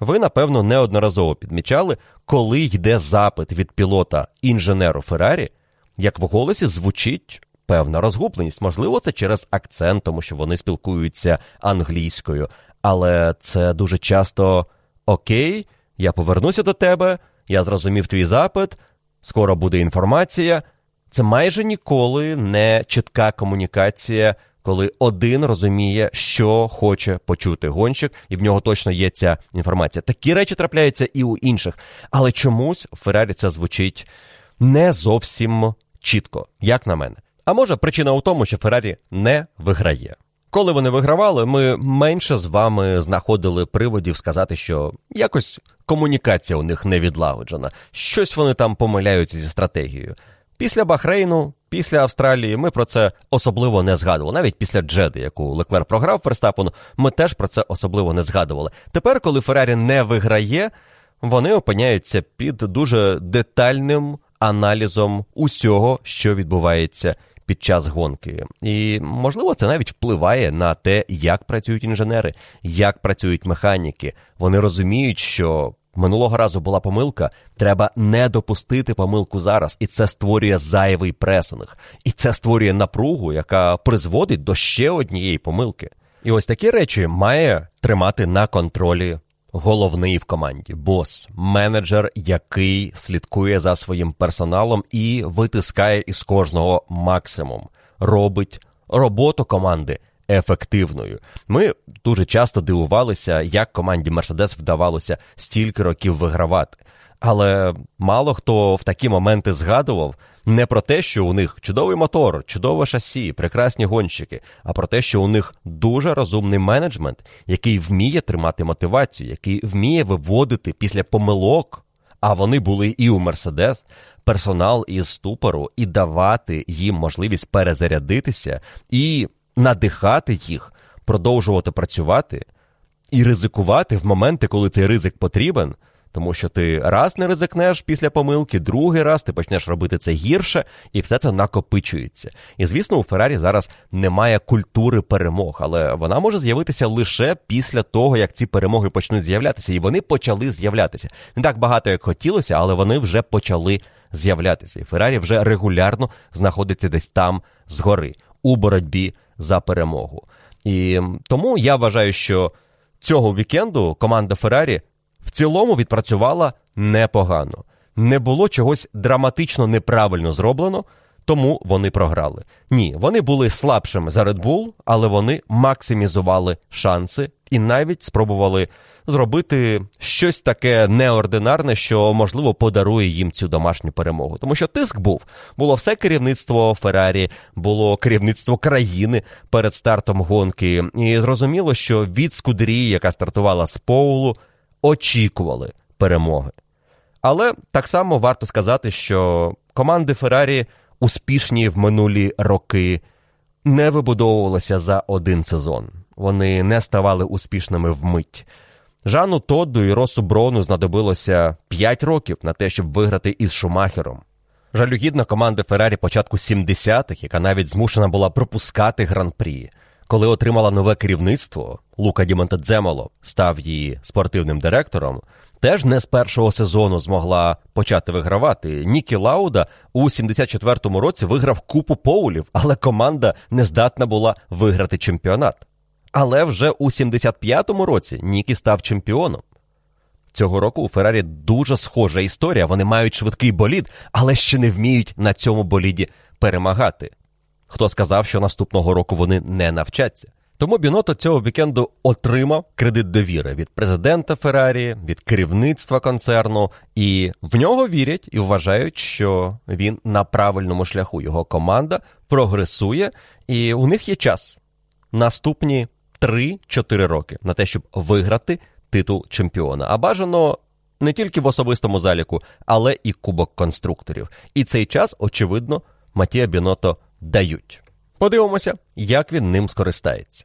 Ви, напевно, неодноразово підмічали, коли йде запит від пілота інженеру Феррарі, як в голосі звучить певна розгубленість. Можливо, це через акцент, тому що вони спілкуються англійською, але це дуже часто окей, я повернуся до тебе, я зрозумів твій запит, скоро буде інформація. Це майже ніколи не чітка комунікація, коли один розуміє, що хоче почути гонщик, і в нього точно є ця інформація. Такі речі трапляються і у інших, але чомусь в Феррарі це звучить не зовсім чітко, як на мене. А може причина у тому, що Феррарі не виграє. Коли вони вигравали, ми менше з вами знаходили приводів сказати, що якось комунікація у них не відлагоджена, щось вони там помиляються зі стратегією. Після Бахрейну, після Австралії ми про це особливо не згадували. Навіть після Джеди, яку Леклер програв Ферстапену, ми теж про це особливо не згадували. Тепер, коли Феррарі не виграє, вони опиняються під дуже детальним аналізом усього, що відбувається під час гонки. І можливо, це навіть впливає на те, як працюють інженери, як працюють механіки. Вони розуміють, що. Минулого разу була помилка, треба не допустити помилку зараз, і це створює зайвий пресинг. І це створює напругу, яка призводить до ще однієї помилки. І ось такі речі має тримати на контролі головний в команді, бос, менеджер, який слідкує за своїм персоналом і витискає із кожного максимум, робить роботу команди ефективною. Ми дуже часто дивувалися, як команді Мерседес вдавалося стільки років вигравати. Але мало хто в такі моменти згадував не про те, що у них чудовий мотор, чудове шасі, прекрасні гонщики, а про те, що у них дуже розумний менеджмент, який вміє тримати мотивацію, який вміє виводити після помилок. А вони були і у Мерседес, персонал із ступору, і давати їм можливість перезарядитися і надихати їх, продовжувати працювати і ризикувати в моменти, коли цей ризик потрібен. Тому що ти раз не ризикнеш після помилки, другий раз ти почнеш робити це гірше, і все це накопичується. І звісно, у Феррарі зараз немає культури перемог, але вона може з'явитися лише після того, як ці перемоги почнуть з'являтися. І вони почали з'являтися. Не так багато, як хотілося, але вони вже почали з'являтися. І Феррарі вже регулярно знаходиться десь там згори у боротьбі за перемогу. І тому я вважаю, що цього вікенду команда Феррарі в цілому відпрацювала непогано. Не було чогось драматично неправильно зроблено, тому вони програли. Ні, вони були слабшими за Red Bull, але вони максимізували шанси і навіть спробували зробити щось таке неординарне, що можливо подарує їм цю домашню перемогу. Тому що тиск був було все керівництво Феррарі, було керівництво країни перед стартом гонки, і зрозуміло, що від Скудерії, яка стартувала з Поулу, очікували перемоги. Але так само варто сказати, що команди Феррарі успішні в минулі роки не вибудовувалися за один сезон. Вони не ставали успішними вмить. Жану Тодду і Росу Брону знадобилося 5 років на те, щоб виграти із Шумахером. Жалюгідна команда Феррарі початку 70-х, яка навіть змушена була пропускати гран-прі. Коли отримала нове керівництво, Лука Дімонтедземоло став її спортивним директором, теж не з першого сезону змогла почати вигравати. Нікі Лауда у 74-му році виграв купу поулів, але команда не здатна була виграти чемпіонат. Але вже у 75-му році Нікі став чемпіоном. Цього року у Феррарі дуже схожа історія. Вони мають швидкий болід, але ще не вміють на цьому боліді перемагати. Хто сказав, що наступного року вони не навчаться? Тому Біното цього вікенду отримав кредит довіри від президента Феррарі, від керівництва концерну, і в нього вірять і вважають, що він на правильному шляху. Його команда прогресує, і у них є час. Наступні 3-4 роки на те, щоб виграти титул чемпіона. А бажано не тільки в особистому заліку, але і кубок конструкторів. І цей час, очевидно, Матія Біното дають. Подивимося, як він ним скористається.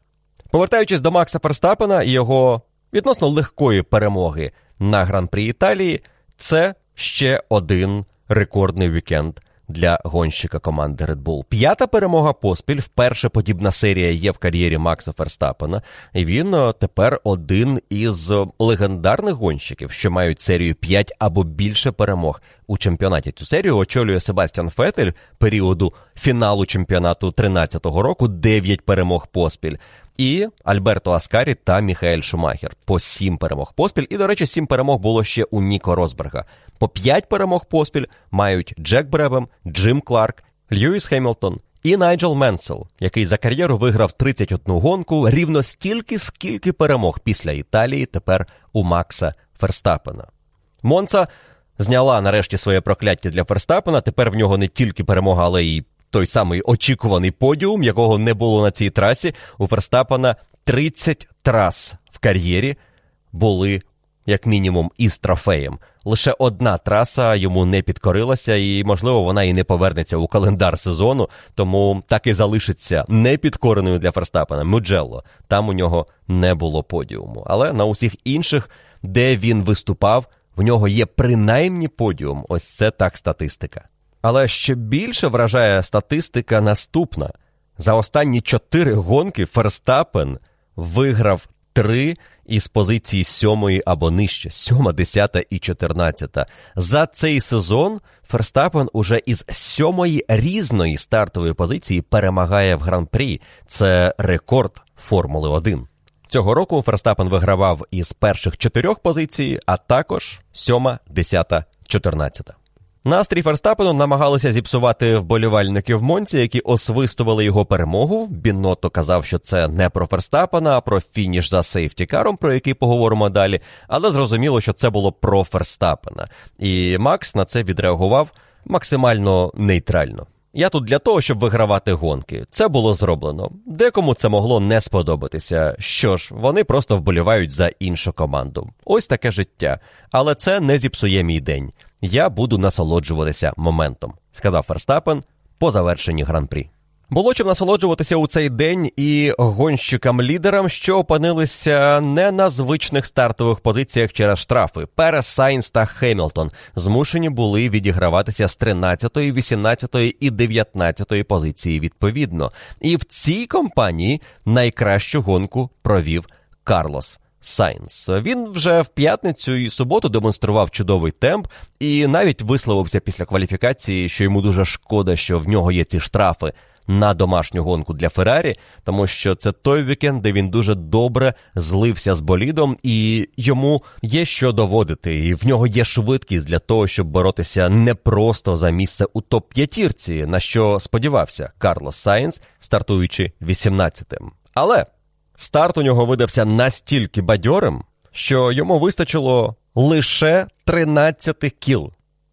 Повертаючись до Макса Ферстапена і його відносно легкої перемоги на гран-прі Італії, це ще один рекордний вікенд для гонщика команди Red Bull. П'ята перемога поспіль. Вперше подібна серія є в кар'єрі Макса Ферстапена. І він е, тепер один із легендарних гонщиків, що мають серію 5 або більше перемог у чемпіонаті. Цю серію очолює Себастьян Фетель періоду фіналу чемпіонату 13-го року, 9 перемог поспіль. І Альберто Аскарі та Міхаель Шумахер по сім перемог поспіль. І, до речі, сім перемог було ще у Ніко Росберга. По п'ять перемог поспіль мають Джек Бребем, Джим Кларк, Льюіс Хемілтон і Найджел Менсел, який за кар'єру виграв 31 гонку рівно стільки, скільки перемог після Італії тепер у Макса Ферстапена. Монца зняла нарешті своє прокляття для Ферстапена. Тепер в нього не тільки перемога, але й той самий очікуваний подіум, якого не було на цій трасі. У Ферстапена 30 трас в кар'єрі були як мінімум із трофеєм. Лише одна траса йому не підкорилася, і, можливо, вона і не повернеться у календар сезону, тому так і залишиться непідкореною для Ферстапена. Муджелло. Там у нього не було подіуму. Але на усіх інших, де він виступав, в нього є принаймні подіум. Ось це так статистика. Але ще більше вражає статистика наступна: за останні чотири гонки Ферстапен виграв три із позиції сьомої або нижче, сьома, десята і чотирнадцята. За цей сезон Ферстапен уже із сьомої різної стартової позиції перемагає в гран-прі. Це рекорд Формули 1. Цього року Ферстапен вигравав із перших чотирьох позицій, а також сьома, десята, чотирнадцята. Настрій Ферстапену намагалися зіпсувати вболівальники в Монці, які освистували його перемогу. Біннотто казав, що це не про Ферстапена, а про фініш за сейфтікаром, про який поговоримо далі. Але зрозуміло, що це було про Ферстапена. І Макс на це відреагував максимально нейтрально. Я тут для того, щоб вигравати гонки. Це було зроблено. Декому це могло не сподобатися. Що ж, вони просто вболівають за іншу команду. Ось таке життя. Але це не зіпсує мій день. Я буду насолоджуватися моментом, сказав Ферстапен по завершенні гран-прі. Було чим насолоджуватися у цей день і гонщикам-лідерам, що опинилися не на звичних стартових позиціях через штрафи. Перес, Сайнс та Хемілтон змушені були відіграватися з 13, 18 і 19 позиції відповідно. І в цій компанії найкращу гонку провів Карлос. Сайнс. Він вже в п'ятницю і суботу демонстрував чудовий темп і навіть висловився після кваліфікації, що йому дуже шкода, що в нього є ці штрафи на домашню гонку для Феррарі, тому що це той вікенд, де він дуже добре злився з болідом, і йому є що доводити. І в нього є швидкість для того, щоб боротися не просто за місце у топ-п'ятірці, на що сподівався Карлос Сайнс, стартуючи 18-тим. Але старт у нього видався настільки бадьорим, що йому вистачило лише 13 кіл.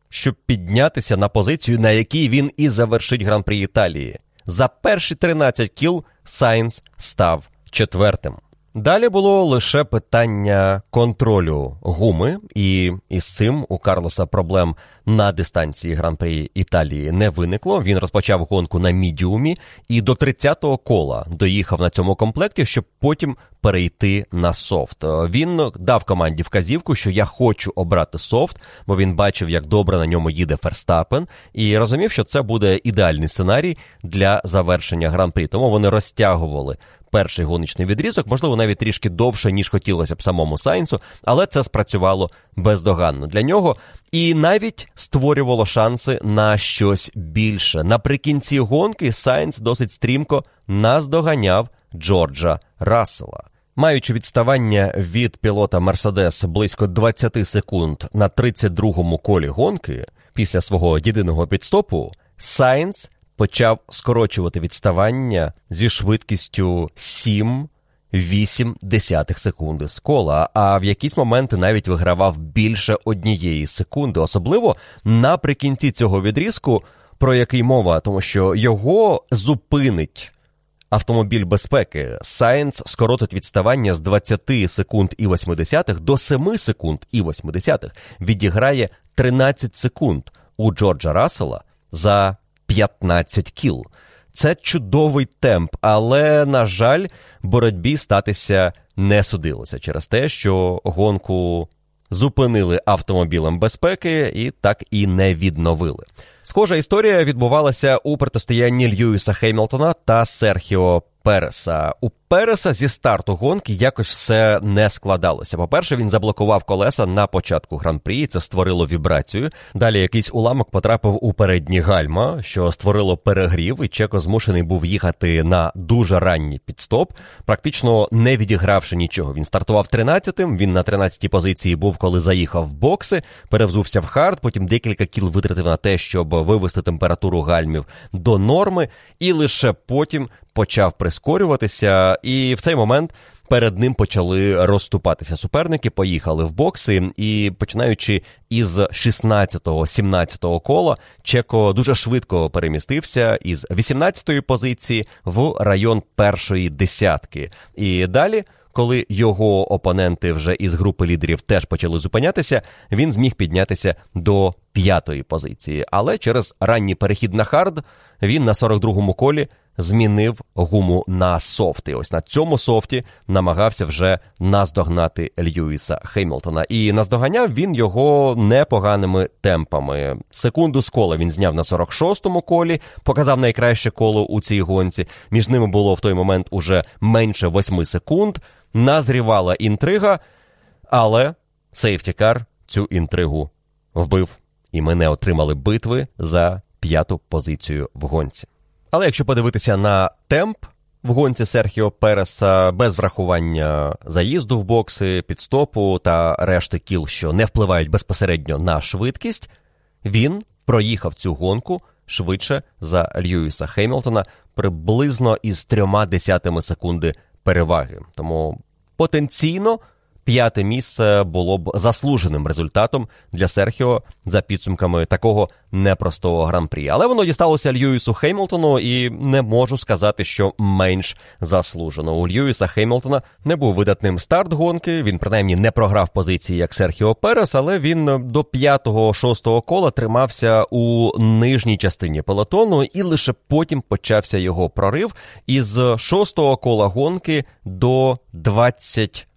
Щоб піднятися на позицію, на якій він і завершить гран-прі Італії. За перші 13 кіл Сайнс став четвертим. Далі було лише питання контролю гуми, і із цим у Карлоса проблем на дистанції гран-прі Італії не виникло. Він розпочав гонку на мідіумі і до 30-го кола доїхав на цьому комплекті, щоб потім перейти на софт. Він дав команді вказівку, що я хочу обрати софт, бо він бачив, як добре на ньому їде Ферстапен, і розумів, що це буде ідеальний сценарій для завершення гран-прі. Тому вони розтягували перший гоночний відрізок, можливо, навіть трішки довше, ніж хотілося б самому Сайнсу, але це спрацювало бездоганно для нього і навіть створювало шанси на щось більше. Наприкінці гонки Сайнс досить стрімко наздоганяв Джорджа Рассела. Маючи відставання від пілота Мерседес близько 20 секунд на 32-му колі гонки після свого єдиного пітстопу, Сайнс почав скорочувати відставання зі швидкістю 7 8 десятих секунди з кола, а в якісь моменти навіть вигравав більше однієї секунди, особливо наприкінці цього відрізку, про який мова, тому що його зупинить автомобіль безпеки. Сайенс скоротить відставання з 20 секунд і 80 до 7 секунд і 80 відіграє 13 секунд у Джорджа Рассела за 15 кіл. Це чудовий темп, але, на жаль, боротьбі статися не судилося через те, що гонку зупинили автомобілем безпеки і так і не відновили. Схожа історія відбувалася у протистоянні Льюіса Хеймлтона та Серхіо Переса. У Переса зі старту гонки якось все не складалося. По-перше, він заблокував колеса на початку гран-прі, це створило вібрацію. Далі якийсь уламок потрапив у передні гальма, що створило перегрів, і Чеко змушений був їхати на дуже ранній підстоп, практично не відігравши нічого. Він стартував 13-тим, Він на 13-й позиції був, коли заїхав в бокси, перевзувся в хард. Потім декілька кіл витратив на те, щоб вивести температуру гальмів до норми, і лише потім почав прискорюватися, і в цей момент перед ним почали розступатися суперники, поїхали в бокси, і починаючи із 16-17 кола, Чеко дуже швидко перемістився із 18-ї позиції в район першої десятки. І далі коли його опоненти вже із групи лідерів теж почали зупинятися, він зміг піднятися до п'ятої позиції. Але через ранній перехід на хард він на 42-му колі змінив гуму на софт. Ось на цьому софті намагався вже наздогнати Льюіса Хемілтона. І наздоганяв він його непоганими темпами. Секунду з кола він зняв на 46-му колі, показав найкраще коло у цій гонці. Між ними було в той момент уже менше 8 секунд назрівала інтрига, але сейфтікар цю інтригу вбив, і ми не отримали битви за п'яту позицію в гонці. Але якщо подивитися на темп в гонці Серхіо Переса без врахування заїзду в бокси, підстопу та решти кіл, що не впливають безпосередньо на швидкість, він проїхав цю гонку швидше за Льюіса Хеймлтона приблизно із трьома десятими секунди переваги. Тому потенційно п'яте місце було б заслуженим результатом для Серхіо за підсумками такого непростого гран-прі. Але воно дісталося Льюісу Хеймлтону, і не можу сказати, що менш заслужено. У Льюіса Хеймлтона не був видатним старт гонки. Він принаймні не програв позиції як Серхіо Перес, але він до 5-6 кола тримався у нижній частині пелотону, і лише потім почався його прорив. Із 6-го кола гонки до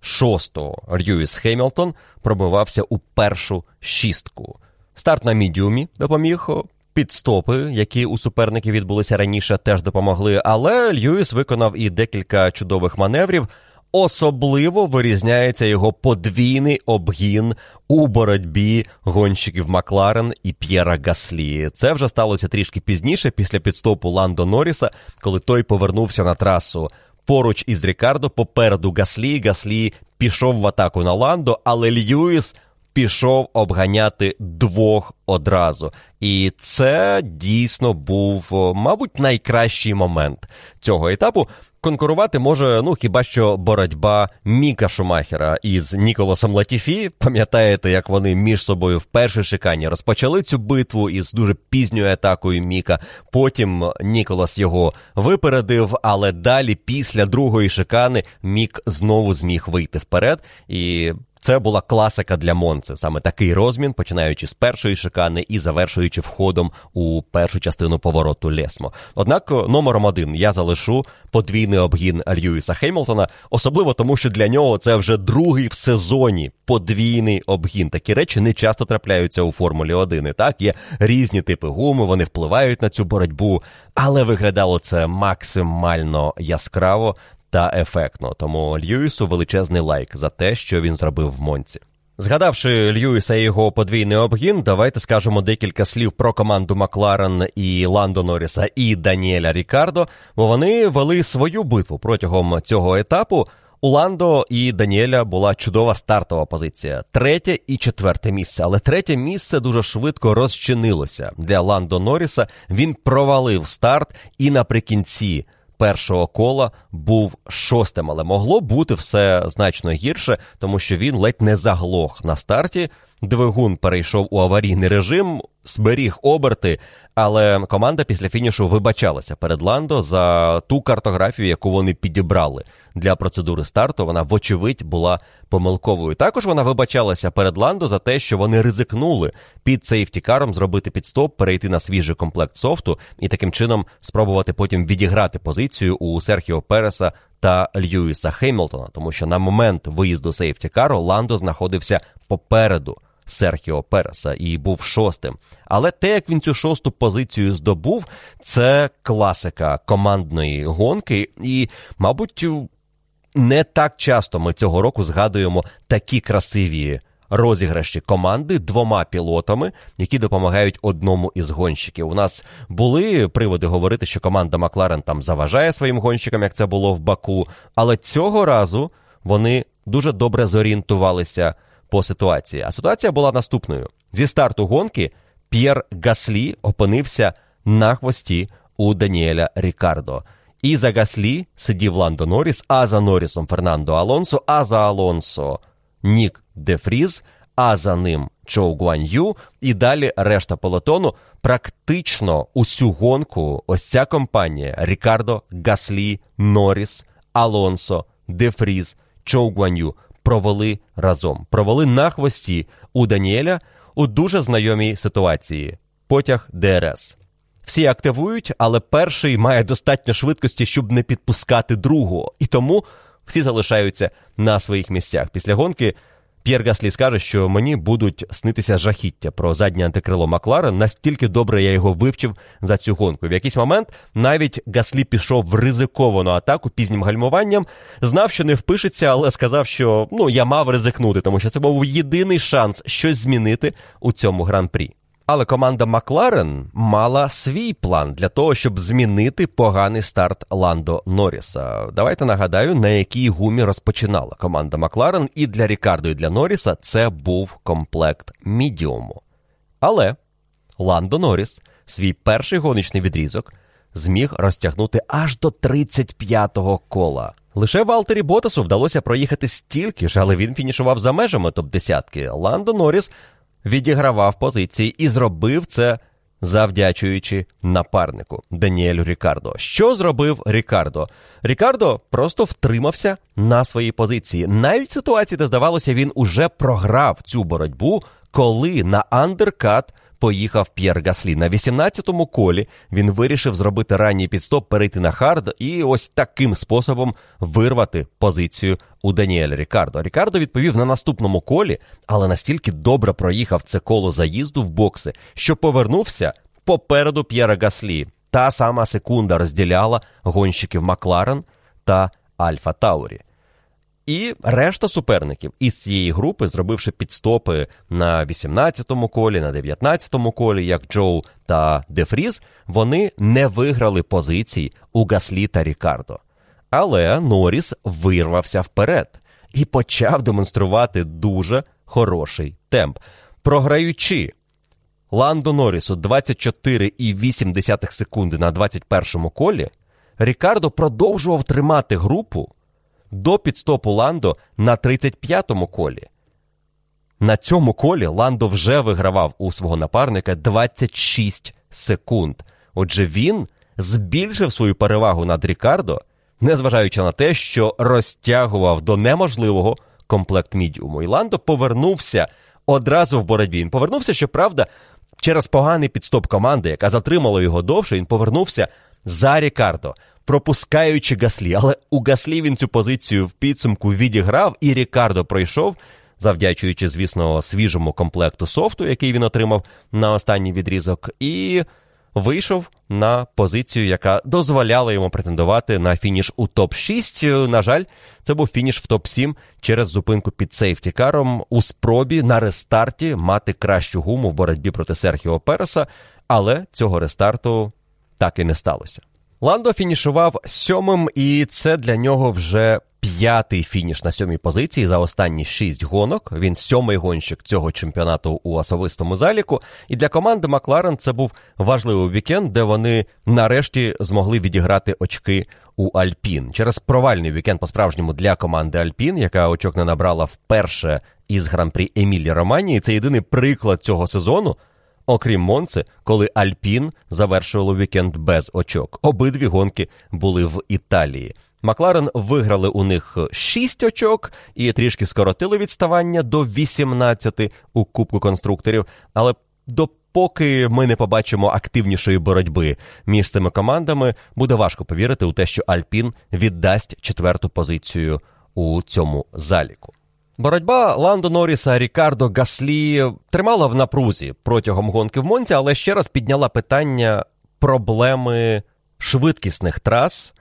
26-го Льюіс Хемілтон пробивався у першу шістку. Старт на мідіумі допоміг. Пітстопи, які у суперників відбулися раніше, теж допомогли. Але Льюіс виконав і декілька чудових маневрів. Особливо вирізняється його подвійний обгін у боротьбі гонщиків Макларен і П'єра Гаслі. Це вже сталося трішки пізніше, після пітстопу Ландо Норріса, коли той повернувся на трасу поруч із Рікардо. Попереду Гаслі. Гаслі пішов в атаку на Ландо, але Льюіс пішов обганяти двох одразу. І це дійсно був, мабуть, найкращий момент цього етапу. Конкурувати може, ну хіба що боротьба Міка Шумахера із Ніколасом Латіфі. Пам'ятаєте, як вони між собою в першій шикані розпочали цю битву із дуже пізньою атакою Міка. Потім Ніколас його випередив, але далі, після другої шикани, Мік знову зміг вийти вперед. І це була класика для Монци, саме такий розмін, починаючи з першої шикани і завершуючи входом у першу частину повороту Лесмо. Однак номером один я залишу подвійний обгін Льюіса Хеймлтона, особливо тому, що для нього це вже другий в сезоні подвійний обгін. Такі речі не часто трапляються у Формулі 1. І Так, є різні типи гуми, вони впливають на цю боротьбу, але виглядало це максимально яскраво та ефектно. Тому Льюісу величезний лайк за те, що він зробив в Монці. Згадавши Льюіса і його подвійний обгін, давайте скажемо декілька слів про команду Макларен і Ландо Норріса і Даніеля Рікардо, бо вони вели свою битву протягом цього етапу. У Ландо і Даніеля була чудова стартова позиція, третє і четверте місце. Але третє місце дуже швидко розчинилося для Ландо Норріса. Він провалив старт і наприкінці першого кола був шостим, але могло бути все значно гірше, тому що він ледь не заглох на старті. Двигун перейшов у аварійний режим, зберіг оберти, але команда після фінішу вибачалася перед Ландо за ту картографію, яку вони підібрали для процедури старту. Вона, вочевидь, була помилковою. Також вона вибачалася перед Ландо за те, що вони ризикнули під сейфтікаром зробити підстоп, перейти на свіжий комплект софту і таким чином спробувати потім відіграти позицію у Серхіо Переса. Та Льюіса Хеймлтона, тому що на момент виїзду сейфтікару Ландо знаходився попереду Серхіо Переса і був шостим. Але те, як він цю шосту позицію здобув, це класика командної гонки, і, мабуть, не так часто ми цього року згадуємо такі красиві. Розіграші команди двома пілотами, які допомагають одному із гонщиків. У нас були приводи говорити, що команда Макларен там заважає своїм гонщикам, як це було в Баку. Але цього разу вони дуже добре зорієнтувалися по ситуації. А ситуація була наступною: зі старту гонки П'єр Гаслі опинився на хвості у Даніеля Рікардо. І за Гаслі сидів Ландо Норріс, а за Норрісом Фернандо Алонсо, а за Алонсо Нік Дефріз, а за ним Чоу Гуань Ю, і далі решта полотону. Практично усю гонку ось ця компанія Рікардо, Гаслі, Норріс, Алонсо, Дефріз, Чоу Гуань Ю провели разом. Провели на хвості у Даніеля у дуже знайомій ситуації потяг ДРС. Всі активують, але перший має достатньо швидкості, щоб не підпускати другого. І тому всі залишаються на своїх місцях. Після гонки П'єр Гаслі скаже, що мені будуть снитися жахіття про заднє антикрило Макларен. Настільки добре я його вивчив за цю гонку. В якийсь момент навіть Гаслі пішов в ризиковану атаку пізнім гальмуванням, знав, що не впишеться, але сказав, що ну я мав ризикнути, тому що це був єдиний шанс щось змінити у цьому гран-прі. Але команда Макларен мала свій план для того, щоб змінити поганий старт Ландо Норріса. Давайте нагадаю, на якій гумі розпочинала команда Макларен, і для Рікардо, і для Норріса це був комплект мідіуму. Але Ландо Норріс свій перший гоночний відрізок зміг розтягнути аж до 35-го кола. Лише Валтері Ботасу вдалося проїхати стільки ж, але він фінішував за межами топ-10. Ландо Норріс відігравав позиції і зробив це, завдячуючи напарнику Даніелю Рікардо. Що зробив Рікардо? Рікардо просто втримався на своїй позиції. Навіть в ситуації, де здавалося, він уже програв цю боротьбу, коли на андеркат поїхав П'єр Гаслі. На 18-му колі він вирішив зробити ранній пітстоп, перейти на хард і ось таким способом вирвати позицію у Даніеля Рікардо. Рікардо відповів на наступному колі, але настільки добре проїхав це коло заїзду в бокси, що повернувся попереду П'єра Гаслі. Та сама секунда розділяла гонщиків Макларен та Альфа Таурі. І решта суперників із цієї групи, зробивши підстопи на 18-му колі, на 19-му колі, як Джоу та Дефріз, вони не виграли позицій у Гаслі та Рікардо. Але Норріс вирвався вперед і почав демонструвати дуже хороший темп. Програючи Ландо Норрісу 24,8 секунди на 21-му колі, Рікардо продовжував тримати групу до підстопу Ландо на 35-му колі. На цьому колі Ландо вже вигравав у свого напарника 26 секунд. Отже, він збільшив свою перевагу над Рікардо, незважаючи на те, що розтягував до неможливого комплект мідіуму. І Ландо повернувся одразу в боротьбі. Він повернувся, щоправда, через поганий підстоп команди, яка затримала його довше, він повернувся за Рікардо пропускаючи Гаслі. Але у Гаслі він цю позицію в підсумку відіграв, і Рікардо пройшов, завдячуючи, звісно, свіжому комплекту софту, який він отримав на останній відрізок, і вийшов на позицію, яка дозволяла йому претендувати на фініш у топ-6. На жаль, це був фініш в топ-7 через зупинку під сейфтікаром у спробі на рестарті мати кращу гуму в боротьбі проти Серхіо Переса, але цього рестарту так і не сталося. Ландо фінішував сьомим, і це для нього вже п'ятий фініш на сьомій позиції за останні шість гонок. Він сьомий гонщик цього чемпіонату у особистому заліку. І для команди Макларен це був важливий вікенд, де вони нарешті змогли відіграти очки у Альпін. Через провальний вікенд по-справжньому для команди Альпін, яка очок не набрала вперше із гран-прі Емілі Романії. Це єдиний приклад цього сезону окрім Монци, коли Альпін завершувало вікенд без очок. Обидві гонки були в Італії. Макларен виграли у них 6 очок і трішки скоротили відставання до 18 у Кубку конструкторів. Але допоки ми не побачимо активнішої боротьби між цими командами, буде важко повірити у те, що Альпін віддасть четверту позицію у цьому заліку. Боротьба Ландо Норріса, Рікардо Гаслі тримала в напрузі протягом гонки в Монці, але ще раз підняла питання проблеми швидкісних трас,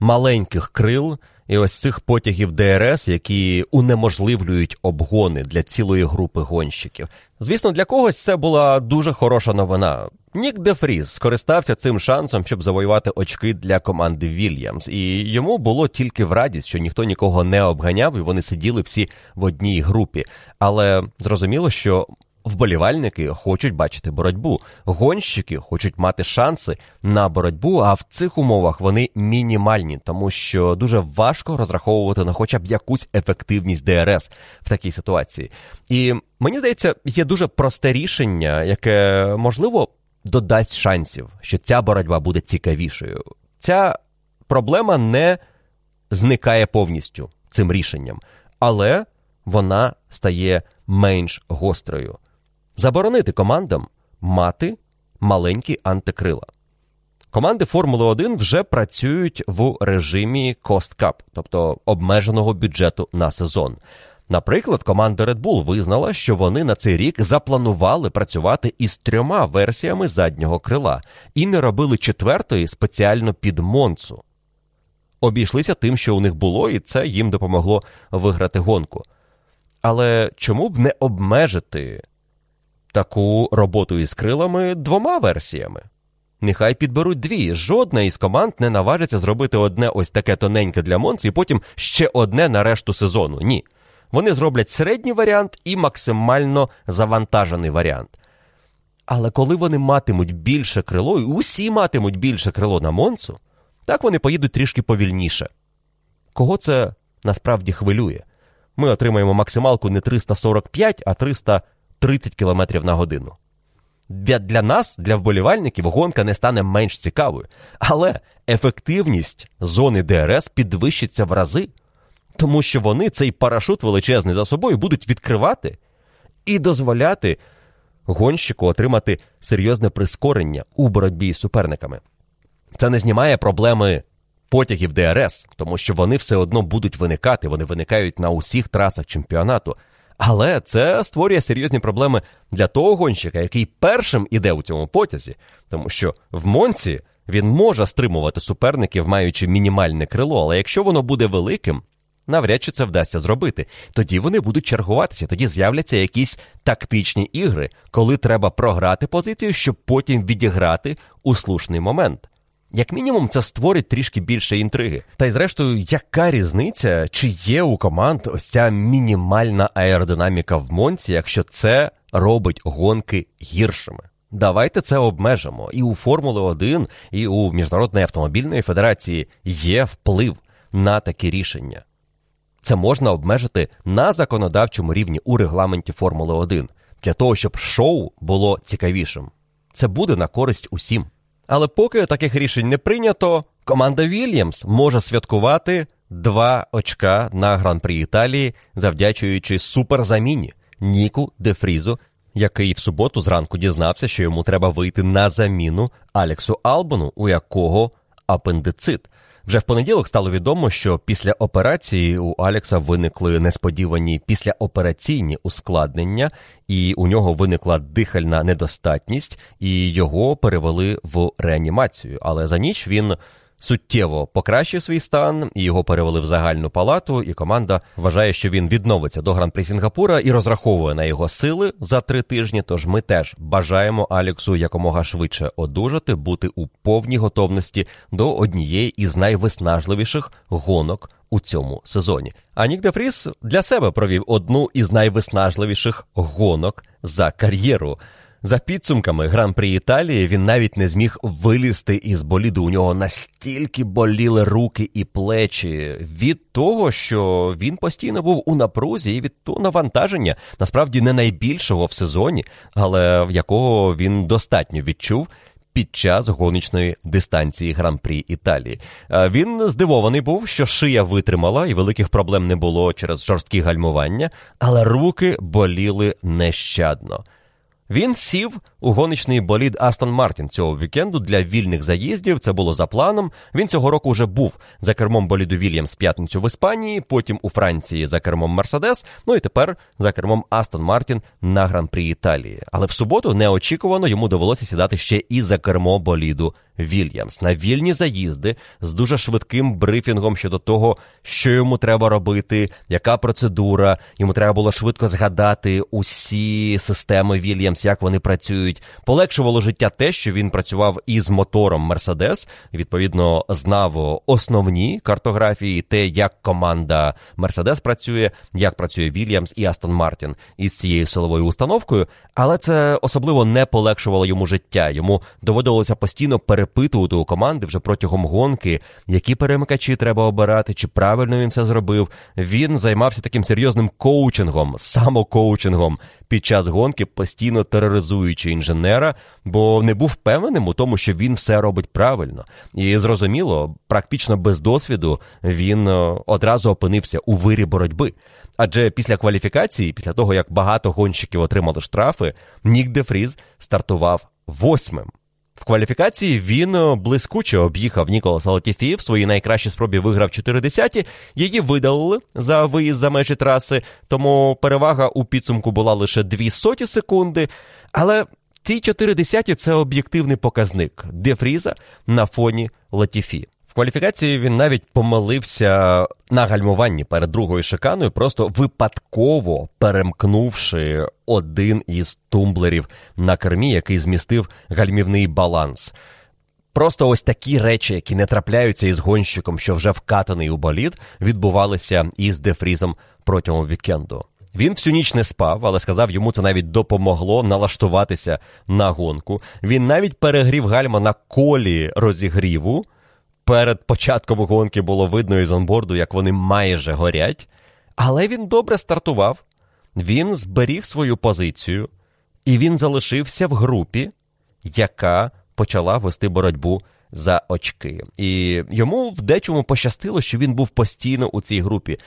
маленьких крил і ось цих потягів ДРС, які унеможливлюють обгони для цілої групи гонщиків. Звісно, для когось це була дуже хороша новина. Нік Дефріз скористався цим шансом, щоб завоювати очки для команди Вільямс, і йому було тільки в радість, що ніхто нікого не обганяв, і вони сиділи всі в одній групі. Але зрозуміло, що Вболівальники хочуть бачити боротьбу, гонщики хочуть мати шанси на боротьбу, а в цих умовах вони мінімальні, тому що дуже важко розраховувати на хоча б якусь ефективність ДРС в такій ситуації. І мені здається, є дуже просте рішення, яке можливо додасть шансів, що ця боротьба буде цікавішою. Ця проблема не зникає повністю цим рішенням, але вона стає менш гострою. Заборонити командам мати маленькі антикрила. Команди Формули 1 вже працюють в режимі Cost Cup, тобто обмеженого бюджету на сезон. Наприклад, команда Red Bull визнала, що вони на цей рік запланували працювати із трьома версіями заднього крила і не робили четвертої спеціально під Монцу. Обійшлися тим, що у них було, і це їм допомогло виграти гонку. Але чому б не обмежити таку роботу із крилами двома версіями? Нехай підберуть дві. Жодна із команд не наважиться зробити одне ось таке тоненьке для Монці, і потім ще одне на решту сезону. Ні. Вони зроблять середній варіант і максимально завантажений варіант. Але коли вони матимуть більше крило, і усі матимуть більше крило на Монцу, так вони поїдуть трішки повільніше. Кого це насправді хвилює? Ми отримаємо максималку не 345, а 330 км на годину. Для, для нас, для вболівальників, гонка не стане менш цікавою, але ефективність зони ДРС підвищиться в рази, тому що вони цей парашут величезний за собою будуть відкривати і дозволяти гонщику отримати серйозне прискорення у боротьбі з суперниками. Це не знімає проблеми потягів ДРС, тому що вони все одно будуть виникати, вони виникають на усіх трасах чемпіонату. Але це створює серйозні проблеми для того гонщика, який першим іде у цьому потязі, тому що в Монці він може стримувати суперників, маючи мінімальне крило, але якщо воно буде великим, навряд чи це вдасться зробити. Тоді вони будуть чергуватися, тоді з'являться якісь тактичні ігри, коли треба програти позицію, щоб потім відіграти у слушний момент. Як мінімум, це створить трішки більше інтриги. Та й зрештою, яка різниця, чи є у команд ось ця мінімальна аеродинаміка в Монці, якщо це робить гонки гіршими? Давайте це обмежимо. І у Формули 1, і у Міжнародної автомобільної федерації є вплив на такі рішення. Це можна обмежити на законодавчому рівні у регламенті Формули 1 для того, щоб шоу було цікавішим. Це буде на користь усім. Але поки таких рішень не прийнято, команда Вільямс може святкувати два очка на гран-прі Італії, завдячуючи суперзаміні Ніку Дефрізу, який в суботу зранку дізнався, що йому треба вийти на заміну Алексу Албону, у якого апендицит. Вже в понеділок стало відомо, що після операції у Алекса виникли несподівані післяопераційні ускладнення, і у нього виникла дихальна недостатність, і його перевели в реанімацію. Але за ніч він суттєво покращив свій стан, і його перевели в загальну палату. І команда вважає, що він відновиться до гран-при Сінгапура і розраховує на його сили за три тижні. Тож ми теж бажаємо Аліксу якомога швидше одужати, бути у повній готовності до однієї із найвиснажливіших гонок. У цьому сезоні. А Нік Дефріс для себе провів одну із найвиснажливіших гонок за кар'єру. За підсумками гран-прі Італії він навіть не зміг вилізти із боліду. У нього настільки боліли руки і плечі від того, що він постійно був у напрузі і від того навантаження, насправді не найбільшого в сезоні, але якого він достатньо відчув. Під час гоночної дистанції гран-прі Італії він здивований був, що шия витримала і великих проблем не було через жорсткі гальмування, але руки боліли нещадно. Він сів у гоночний болід Астон Мартін цього вікенду для вільних заїздів. Це було за планом. Він цього року вже був за кермом боліду Вільямс п'ятницю в Іспанії, потім у Франції за кермом Мерседес. Ну і тепер за кермом Астон Мартін на гран-прі Італії. Але в суботу неочікувано йому довелося сідати ще і за кермо боліду Вільямс на вільні заїзди з дуже швидким брифінгом щодо того, що йому треба робити, яка процедура. Йому треба було швидко згадати усі системи Вільямс Вільямс, як вони працюють. Полегшувало життя те, що він працював із мотором Мерседес. Відповідно, знав основні картографії, те, як команда Мерседес працює, як працює Вільямс і Астон Мартін із цією силовою установкою. Але це особливо не полегшувало йому життя. Йому доводилося постійно перепитувати у команди вже протягом гонки, які перемикачі треба обирати, чи правильно він все зробив. Він займався таким серйозним коучингом, самокоучингом під час гонки, постійно тероризуючи інженера, бо не був впевненим у тому, що він все робить правильно. І зрозуміло, практично без досвіду він е, одразу опинився у вирі боротьби. Адже після кваліфікації, після того як багато гонщиків отримали штрафи, Нік Дефріз стартував восьмим. В кваліфікації він е, блискуче об'їхав Ніколаса Латіфі, в своїй найкращій спробі виграв 4 десяті, її видалили за виїзд за межі траси, тому перевага у підсумку була лише 2 соті секунди. Але ці 4 десяті це об'єктивний показник Дефріза на фоні Латіфі кваліфікації він навіть помилився на гальмуванні перед другою шиканою, просто випадково перемкнувши один із тумблерів на кермі, який змістив гальмівний баланс. Просто ось такі речі, які не трапляються із гонщиком, що вже вкатаний у болід, відбувалися із Дефрізом протягом вікенду. Він всю ніч не спав, але сказав, йому це навіть допомогло налаштуватися на гонку. Він навіть перегрів гальма на колі розігріву перед початком гонки було видно із онборду, як вони майже горять. Але він добре стартував, він зберіг свою позицію, і він залишився в групі, яка почала вести боротьбу за очки. І йому в дечому пощастило, що він був постійно у цій групі.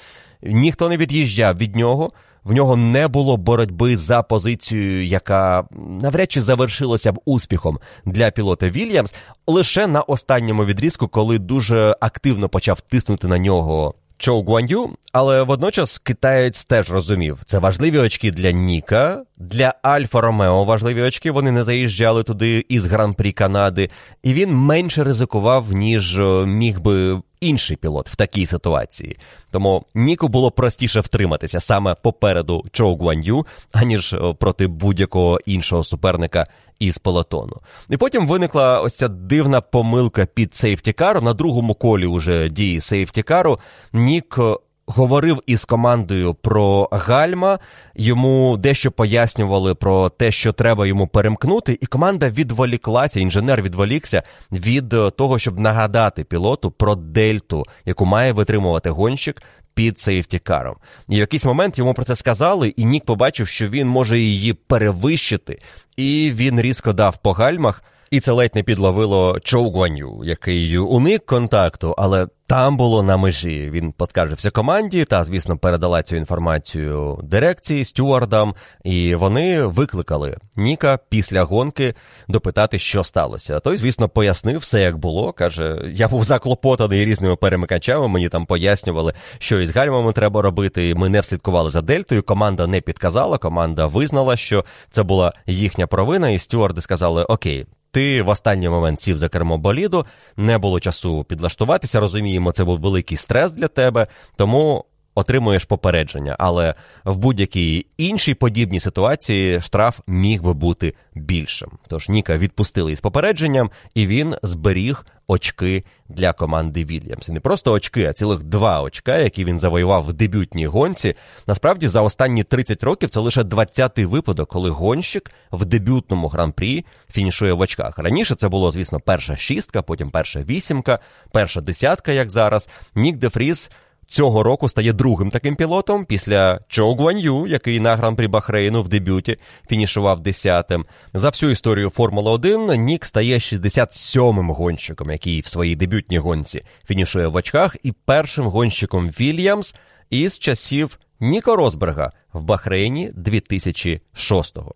Ніхто не від'їжджав від нього. В нього не було боротьби за позицію, яка навряд чи завершилася б успіхом для пілота Вільямс, лише на останньому відрізку, коли дуже активно почав тиснути на нього Чоу Гуан'ю, але водночас китаєць теж розумів, це важливі очки для Ніка, для Альфа Ромео важливі очки. Вони не заїжджали туди із гран-прі Канади, і він менше ризикував, ніж е, міг би інший пілот в такій ситуації. Тому Ніку було простіше втриматися саме попереду Чоу Гуан'ю, аніж е, проти будь-якого іншого суперника із полотону. І потім виникла ось ця дивна помилка під сейфтікару. На другому колі уже дії сейфтікару. Нік е, говорив із командою про гальма, йому дещо пояснювали про те, що треба йому перемкнути, і команда відволіклася, інженер відволікся від е, того, щоб нагадати пілоту про дельту, яку має витримувати гонщик. Під сейфтікаром. І в якийсь момент йому про це сказали, і Нік побачив, що він може її перевищити, і він різко дав по гальмах. І це ледь не підловило Чоу Гуаню, який уник контакту, але там було на межі. Він поскаржився команді та, звісно, передала цю інформацію дирекції, стюардам, і вони викликали Ніка після гонки допитати, що сталося. Той, звісно, пояснив все, як було. Каже: я був заклопотаний різними перемикачами. Мені там пояснювали, що із гальмами треба робити. Ми не вслідкували за дельтою. Команда не підказала. Команда визнала, що це була їхня провина, і стюарди сказали: Окей. Ти в останній момент сів за кермо боліду, не було часу підлаштуватися. Розуміємо, це був великий стрес для тебе, тому отримуєш попередження. Але в будь-якій іншій подібній ситуації штраф міг би бути більшим. Тож Ніка відпустили із попередженням, і він зберіг очки для команди Вільямс. Не просто очки, а цілих два очка, які він завоював в дебютній гонці. Насправді, за останні 30 років це лише 20-й випадок, коли гонщик в дебютному гран-прі фінішує в очках. Раніше це було, звісно, перша шістка, потім перша вісімка, перша десятка, як зараз. Нік Дефріз цього року стає другим таким пілотом після Чоу Гуан'ю, який на гран-прі Бахрейну в дебюті фінішував десятим. За всю історію Формули 1 Нік стає 67-м гонщиком, який в своїй дебютній гонці фінішує в очках, і першим гонщиком Вільямс із часів Ніко Розберга в Бахрейні 2006-го.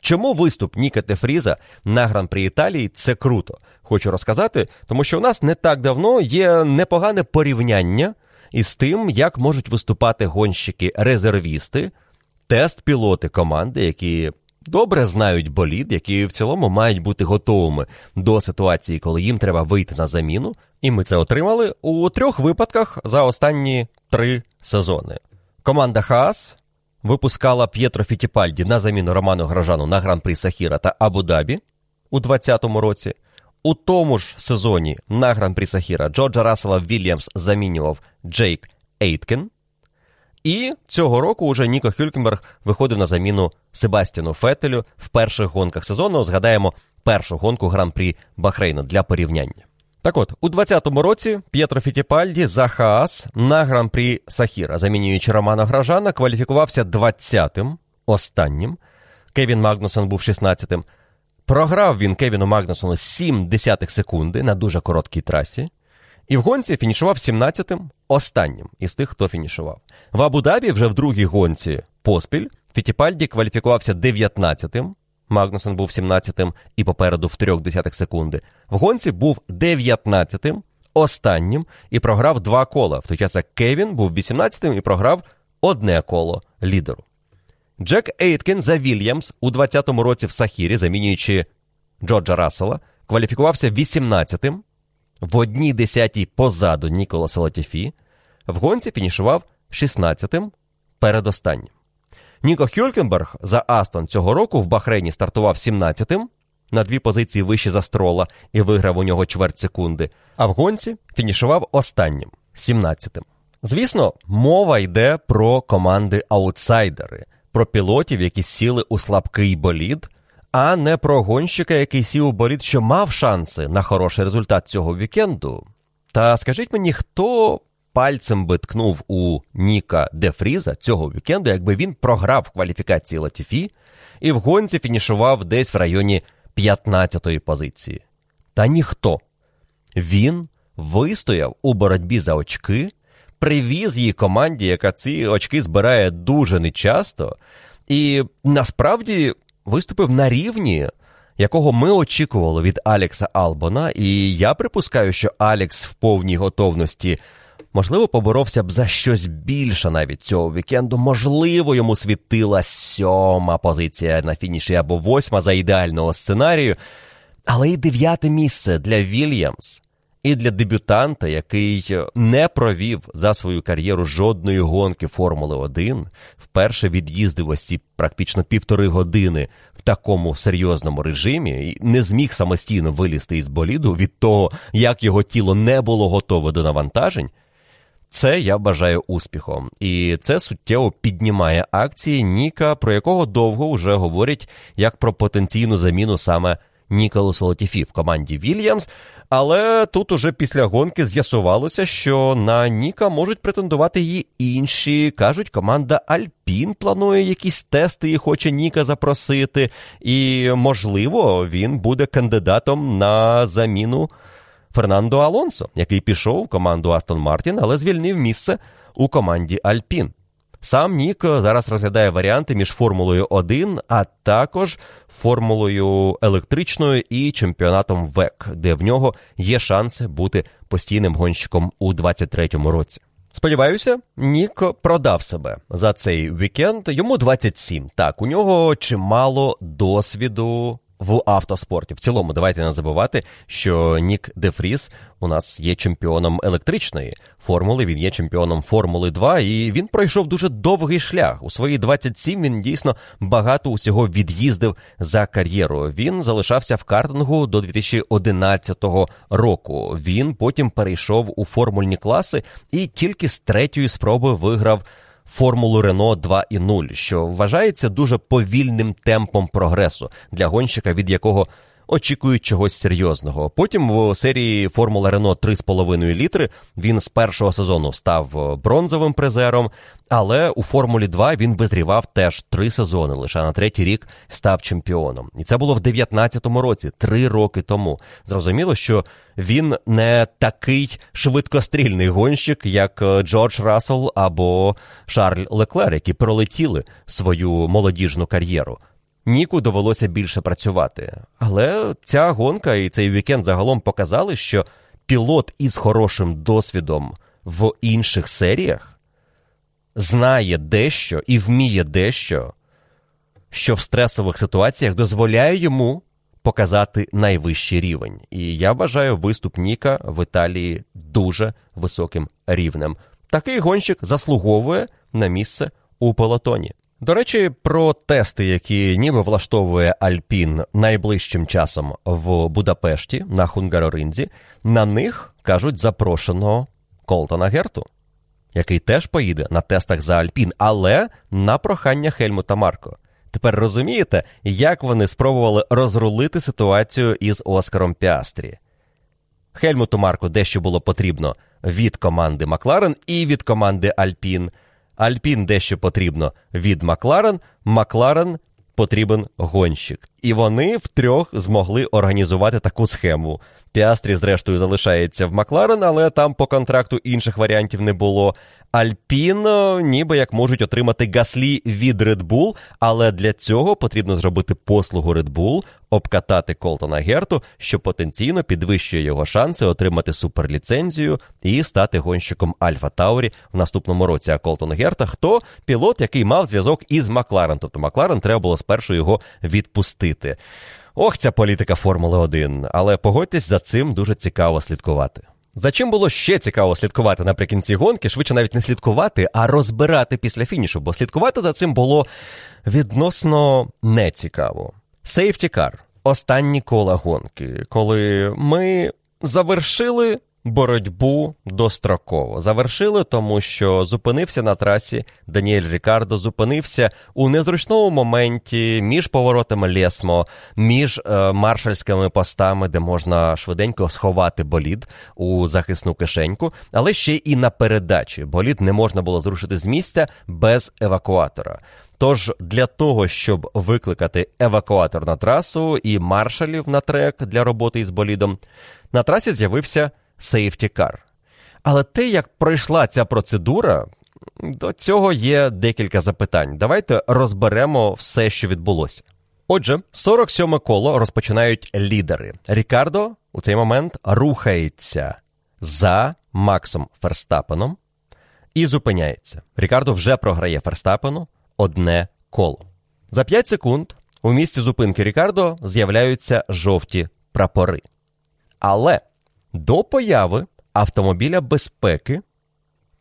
Чому виступ Ніка Тефріза на гран-прі Італії це круто? Хочу розказати, тому що у нас не так давно є непогане порівняння із тим, як можуть виступати гонщики-резервісти, тест-пілоти команди, які добре знають болід, які в цілому мають бути готовими до ситуації, коли їм треба вийти на заміну. І ми це отримали у трьох випадках за останні три сезони. Команда Хаас, випускала П'єтро Фітіпальді на заміну Роману Гражану на гран-прі Сахіра та Абу-Дабі у 2020 році. У тому ж сезоні на гран-прі Сахіра Джорджа Рассела Вільямс замінював Джейк Ейткен. І цього року уже Ніко Хюлькенберг виходив на заміну Себастіану Фетелю в перших гонках сезону. Згадаємо першу гонку гран-прі Бахрейну для порівняння. Так от, у 2020 році П'єтро Фітіпальді за Хаас на гран-прі Сахіра, замінюючи Романа Грожана, кваліфікувався 20-тим, останнім. Кевін Магнусон був 16-тим. Програв він Кевіну Магнусону 7 десятих секунди на дуже короткій трасі. І в гонці фінішував 17-тим останнім із тих, хто фінішував. В Абу-Дабі вже в другій гонці поспіль Фітіпальді кваліфікувався 19-тим. Магнусон був 17-тим і попереду в 3 десятих секунди. В гонці був 19-тим, останнім і програв два кола. В той час як Кевін був 18-тим і програв одне коло лідеру. Джек Ейткен за Вільямс у 20-му році в Сахірі, замінюючи Джорджа Рассела, кваліфікувався 18-тим, в одній десятій позаду Ніколаса Латіфі, в гонці фінішував 16-тим передостаннім. Ніко Хюлькенберг за Астон цього року в Бахрейні стартував 17-тим, на дві позиції вище за строла і виграв у нього чверть секунди, а в гонці фінішував останнім 17-тим. Звісно, мова йде про команди аутсайдери, про пілотів, які сіли у слабкий болід, а не про гонщика, який сів у болід, що мав шанси на хороший результат цього вікенду. Та скажіть мені, хто пальцем би ткнув у Ніка Дефріза цього вікенду, якби він програв в кваліфікації Латіфі і в гонці фінішував десь в районі 15-ї позиції. Та ніхто. Він вистояв у боротьбі за очки, привіз її команді, яка ці очки збирає дуже нечасто, і насправді виступив на рівні, якого ми очікували від Алекса Албона. І я припускаю, що Алекс в повній готовності. Можливо, поборовся б за щось більше навіть цього вікенду. Можливо, йому світила сьома позиція на фініші або восьма за ідеального сценарію. Але і дев'яте місце для Вільямс, і для дебютанта, який не провів за свою кар'єру жодної гонки Формули 1, вперше від'їздив ось практично півтори години в такому серйозному режимі і не зміг самостійно вилізти із боліду від того, як його тіло не було готове до навантажень. Це я бажаю успіхом, і це суттєво піднімає акції Ніка, про якого довго вже говорять як про потенційну заміну саме Ніколасу Латіфі в команді Вільямс. Але тут уже після гонки з'ясувалося, що на Ніка можуть претендувати і інші. Кажуть, команда Альпін планує якісь тести і хоче Ніка запросити. І, можливо, він буде кандидатом на заміну. Фернандо Алонсо, який пішов в команду Астон Мартін, але звільнив місце у команді Альпін. Сам Нік зараз розглядає варіанти між Формулою 1, а також формулою електричною і чемпіонатом ВЕК, де в нього є шанси бути постійним гонщиком у 23-му році. Сподіваюся, Нік продав себе за цей вікенд. Йому 27. Так, у нього чимало досвіду в автоспорті. В цілому, давайте не забувати, що Нік Дефріс у нас є чемпіоном електричної формули. Він є чемпіоном Формули 2, і він пройшов дуже довгий шлях. У свої 27 він дійсно багато усього від'їздив за кар'єру. Він залишався в картингу до 2011 року. Він потім перейшов у формульні класи і тільки з третьої спроби виграв. Формулу Рено 2.0, що вважається дуже повільним темпом прогресу для гонщика, від якого очікують чогось серйозного. Потім в серії Формула Рено 3,5 літри він з першого сезону став бронзовим призером, але у Формулі 2 він визрівав теж три сезони. Лише на третій рік став чемпіоном. І це було в 19-му році, три роки тому. Зрозуміло, що він не такий швидкострільний гонщик, як Джордж Рассел або Шарль Леклер, які пролетіли свою молодіжну кар'єру. Ніку довелося більше працювати. Але ця гонка і цей вікенд загалом показали, що пілот із хорошим досвідом в інших серіях знає дещо і вміє дещо, що в стресових ситуаціях дозволяє йому показати найвищий рівень. І я вважаю виступ Ніка в Італії дуже високим рівнем. Такий гонщик заслуговує на місце у пелотоні. До речі, про тести, які ніби влаштовує Альпін найближчим часом в Будапешті на Хунгароринзі, на них кажуть запрошеного Колтона Герту, який теж поїде на тестах за Альпін, але на прохання Хельмута Марко. Тепер розумієте, як вони спробували розрулити ситуацію із Оскаром Піастрі. Хельмуту Марку дещо було потрібно від команди Макларен і від команди Альпін. Альпін дещо потрібно від Макларен, Макларен потрібен гонщик. І вони втрьох змогли організувати таку схему. Піастрі, зрештою, залишається в Макларен, але там по контракту інших варіантів не було. Альпін, ніби як можуть отримати гаслі від Red Bull, але для цього потрібно зробити послугу Red Bull, обкатати Колтона Герту, що потенційно підвищує його шанси отримати суперліцензію і стати гонщиком Альфа Таурі в наступному році. А Колтон Герта хто пілот, який мав зв'язок із Макларен. Тобто Макларен треба було спершу його відпустити. Ох, ця політика Формули 1. Але погодьтесь, за цим дуже цікаво слідкувати. За чим було ще цікаво слідкувати наприкінці гонки, швидше навіть не слідкувати, а розбирати після фінішу, бо слідкувати за цим було відносно нецікаво. Сейфтікар. Останні кола гонки, коли ми завершили боротьбу достроково. Завершили, тому що зупинився на трасі Даніель Рікардо, зупинився у незручному моменті між поворотами Лесмо, між е, маршальськими постами, де можна швиденько сховати болід у захисну кишеньку, але ще і на передачі. Болід не можна було зрушити з місця без евакуатора. Тож для того, щоб викликати евакуатор на трасу і маршалів на трек для роботи із болідом, на трасі з'явився Car. Але те, як пройшла ця процедура, до цього є декілька запитань. Давайте розберемо все, що відбулося. Отже, 47 коло розпочинають лідери. Рікардо у цей момент рухається за Максом Ферстапеном і зупиняється. Рікардо вже програє Ферстапену одне коло. За 5 секунд у місці зупинки Рікардо з'являються жовті прапори. Але до появи автомобіля безпеки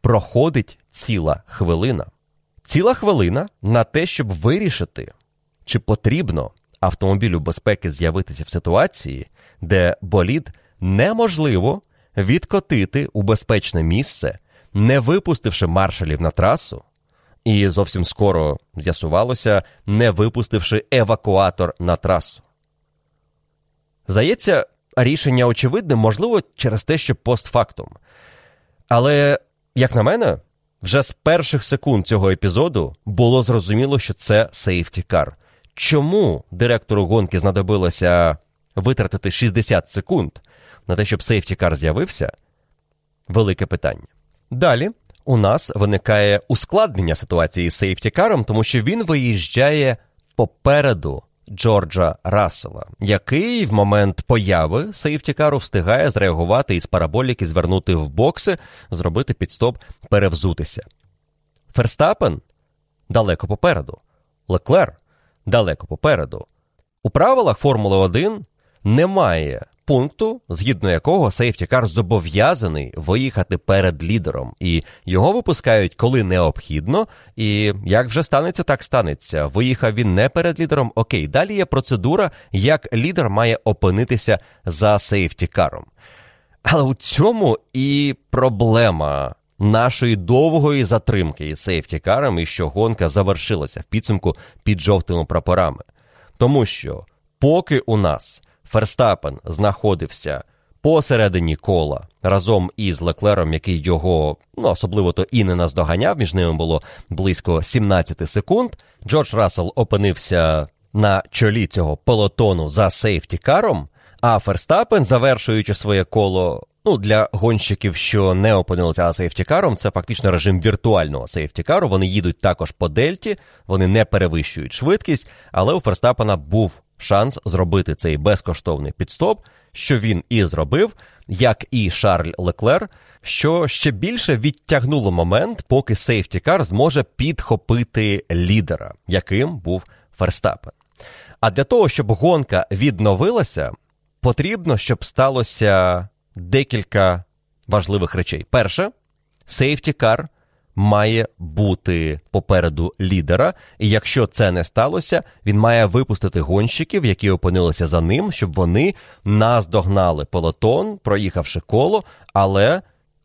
проходить ціла хвилина. Ціла хвилина на те, щоб вирішити, чи потрібно автомобілю безпеки з'явитися в ситуації, де болід неможливо відкотити у безпечне місце, не випустивши маршалів на трасу, і зовсім скоро з'ясувалося, не випустивши евакуатор на трасу. Здається, рішення очевидне, можливо, через те, що постфактум. Але, як на мене, вже з перших секунд цього епізоду було зрозуміло, що це сейфтікар. Чому директору гонки знадобилося витратити 60 секунд на те, щоб сейфтікар з'явився? Велике питання. Далі у нас виникає ускладнення ситуації з сейфтікаром, тому що він виїжджає попереду Джорджа Рассела, який в момент появи сейфтікару встигає зреагувати із параболіки, звернути в бокси, зробити підстоп, перевзутися. Ферстапен далеко попереду, Леклер далеко попереду. У правилах Формули 1 немає пункту, згідно якого сейфтікар зобов'язаний виїхати перед лідером, і його випускають коли необхідно. І як вже станеться, так станеться. Виїхав він не перед лідером. Окей, далі є процедура, як лідер має опинитися за сейфтікаром. Але у цьому і проблема. Нашої довгої затримки із сейфтікаром і що гонка завершилася в підсумку під жовтими прапорами. Тому що, поки у нас Ферстапен знаходився посередині кола разом із Леклером, який його ну, особливо то і не наздоганяв. Між ними було близько 17 секунд. Джордж Рассел опинився на чолі цього пелотону за сейфтікаром. А Ферстапен, завершуючи своє коло, ну для гонщиків, що не опинилися сейфтікаром, це фактично режим віртуального сейфтікару. Вони їдуть також по дельті, вони не перевищують швидкість, але у Ферстапена був шанс зробити цей безкоштовний підстоп, що він і зробив, як і Шарль Леклер, що ще більше відтягнуло момент, поки сейфтікар зможе підхопити лідера, яким був Ферстапен. А для того, щоб гонка відновилася, потрібно, щоб сталося декілька важливих речей. Перше, сейфтікар має бути попереду лідера, і якщо це не сталося, він має випустити гонщиків, які опинилися за ним, щоб вони наздогнали полотон, проїхавши коло, але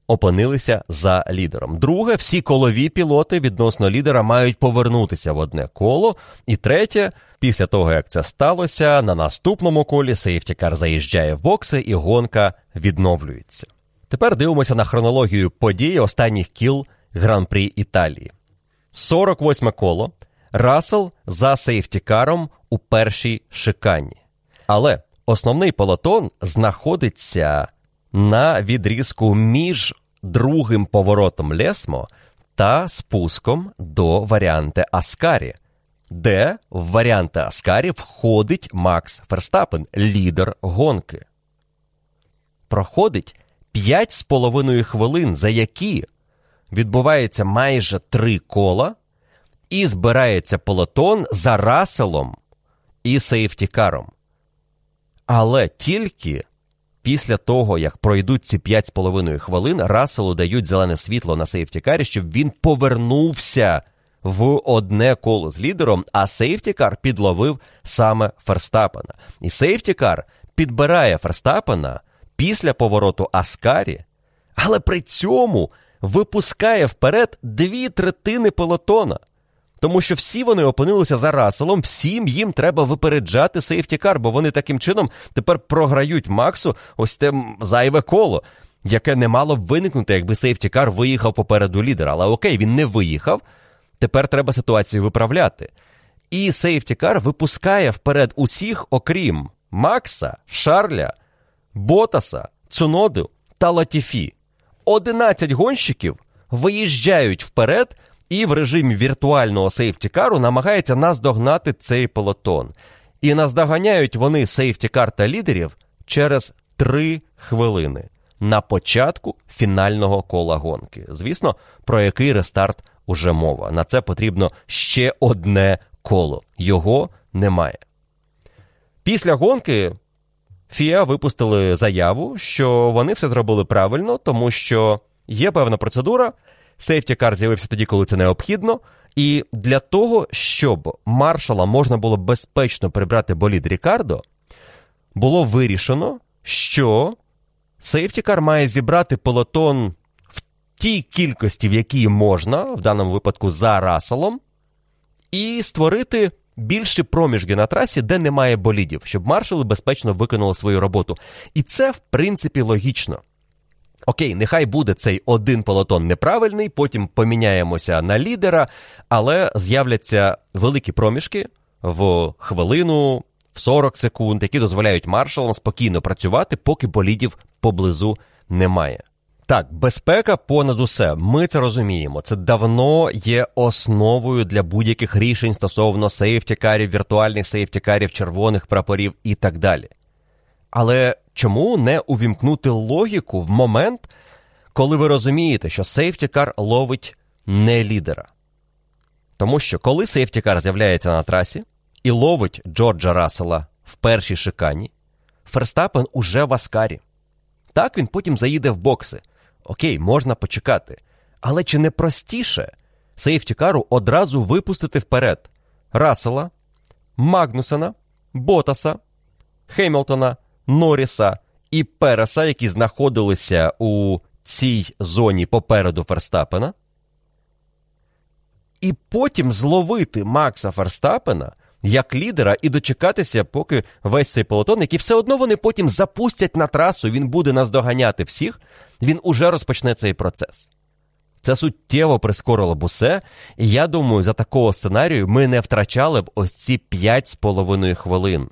опинилися за лідером. Друге, всі колові пілоти відносно лідера мають повернутися в одне коло. І третє, після того як це сталося, на наступному колі сейфтікар заїжджає в бокси і гонка відновлюється. Тепер дивимося на хронологію подій останніх кіл Гран-прі Італії. 48 коло. Рассел за сейфтікаром у першій шикані. Але основний полотон знаходиться на відрізку між другим поворотом Лесмо та спуском до варіанти Аскарі, де в варіанти Аскарі входить Макс Ферстапен, лідер гонки. Проходить 5,5 хвилин, за які відбувається майже три кола, і збирається полотон за Раселом і сейфтікаром. Але тільки після того, як пройдуть ці 5,5 хвилин, Расселу дають зелене світло на сейфтікарі, щоб він повернувся в одне коло з лідером, а сейфтікар підловив саме Ферстапена. І сейфтікар підбирає Ферстапена після повороту Аскарі, але при цьому випускає вперед дві третини полотона. Тому що всі вони опинилися за Расселом, всім їм треба випереджати сейфтікар, бо вони таким чином тепер програють Максу ось те зайве коло, яке не мало б виникнути, якби сейфтікар виїхав попереду лідера. Але окей, він не виїхав. Тепер треба ситуацію виправляти. І сейфтікар випускає вперед усіх, окрім Макса, Шарля, Ботаса, Цуноду та Латіфі. 11 гонщиків виїжджають вперед і в режимі віртуального сейфтікару намагається наздогнати цей полотон. І наздоганяють вони сейфтікар та лідерів через 3 хвилини на початку фінального кола гонки. Звісно, про який рестарт уже мова. На це потрібно ще одне коло. Його немає. Після гонки Фіа випустили заяву, що вони все зробили правильно, тому що є певна процедура. Сейфтікар з'явився тоді, коли це необхідно. І для того, щоб маршала можна було безпечно прибрати болід Рікардо, було вирішено, що сейфтікар має зібрати полотон в тій кількості, в якій можна, в даному випадку за Расселом, і створити більші проміжки на трасі, де немає болідів, щоб маршали безпечно виконали свою роботу. І це, в принципі, логічно. Окей, нехай буде цей один полотон неправильний, потім поміняємося на лідера, але з'являться великі проміжки в хвилину, в 40 секунд, які дозволяють маршалам спокійно працювати, поки болідів поблизу немає. Так, безпека понад усе. Ми це розуміємо. Це давно є основою для будь-яких рішень стосовно сейфтікарів, віртуальних сейфтікарів, червоних прапорів і так далі. Але чому не увімкнути логіку в момент, коли ви розумієте, що сейфтікар ловить не лідера? Тому що коли сейфтікар з'являється на трасі і ловить Джорджа Рассела в першій шикані, Ферстапен уже в Аскарі. Так він потім заїде в бокси. Окей, можна почекати. Але чи не простіше сейфтікару одразу випустити вперед Рассела, Магнусена, Ботаса, Хеймлтона, Норріса і Переса, які знаходилися у цій зоні попереду Ферстапена, і потім зловити Макса Ферстапена як лідера і дочекатися, поки весь цей полотон, який все одно вони потім запустять на трасу, він буде наздоганяти всіх, він уже розпочне цей процес. Це суттєво прискорило б усе, і я думаю, за такого сценарію ми не втрачали б ось ці 5,5 хвилин.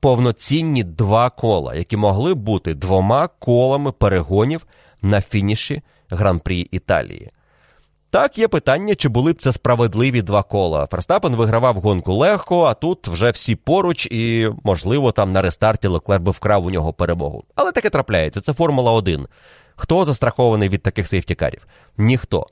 Повноцінні два кола, які могли б бути двома колами перегонів на фініші Гран-прі Італії. Так, є питання, чи були б це справедливі два кола. Ферстапен вигравав гонку легко, а тут вже всі поруч, і, можливо, там на рестарті Леклер би вкрав у нього перемогу. Але таке трапляється. Це Формула 1. Хто застрахований від таких сейфтікарів? Ніхто.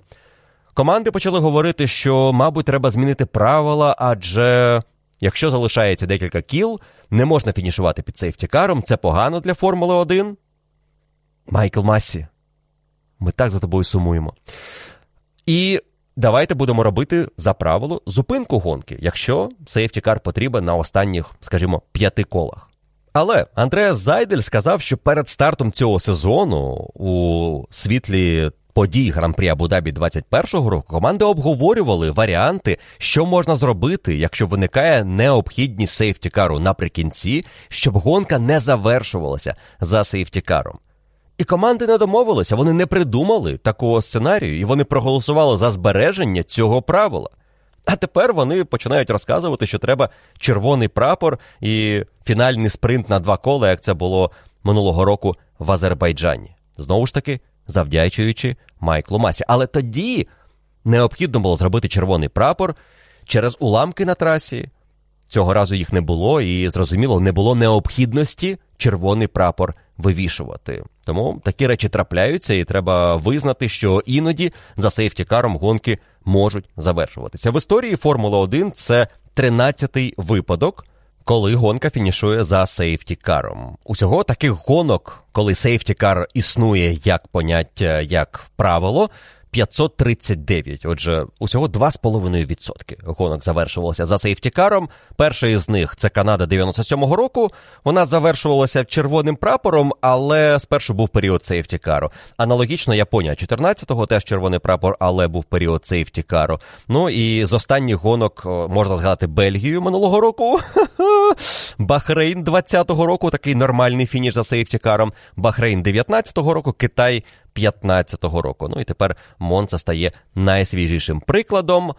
Команди почали говорити, що, мабуть, треба змінити правила, адже якщо залишається декілька кіл, не можна фінішувати під сейфтікаром, це погано для Формули 1. Майкл Массі, ми так за тобою сумуємо. І давайте будемо робити за правило зупинку гонки, якщо сейфтікар потрібен на останніх, скажімо, п'яти колах. Але Андреас Зайдель сказав, що перед стартом цього сезону у світлі подій Гран-прі Абу-Дабі 21-го року команди обговорювали варіанти, що можна зробити, якщо виникає необхідність сейфтікару наприкінці, щоб гонка не завершувалася за сейфтікаром. І команди не домовилися, вони не придумали такого сценарію, і вони проголосували за збереження цього правила. А тепер вони починають розказувати, що треба червоний прапор і фінальний спринт на два кола, як це було минулого року в Азербайджані. Знову ж таки, завдячуючи Майклу Масі. Але тоді необхідно було зробити червоний прапор через уламки на трасі. Цього разу їх не було, і зрозуміло, не було необхідності червоний прапор вивішувати. Тому такі речі трапляються, і треба визнати, що іноді за сейфтікаром гонки можуть завершуватися. В історії Формула 1 це 13-й випадок. Коли гонка фінішує за сейфтікаром. Усього таких гонок, коли сейфтікар існує як поняття, як правило, 539. Отже, усього 2,5% гонок завершувалося за сейфтікаром. Перший із них це Канада 97-го року. Вона завершувалася червоним прапором, але спершу був період сейфтікару. Аналогічно Японія 14-го теж червоний прапор, але був період сейфтікару. Ну і з останніх гонок можна згадати Бельгію минулого року. <laughs> Бахрейн 20-го року, такий нормальний фініш за сейфтікаром. Бахрейн 19-го року, Китай 15-го року. Ну і тепер Монца стає найсвіжішим прикладом.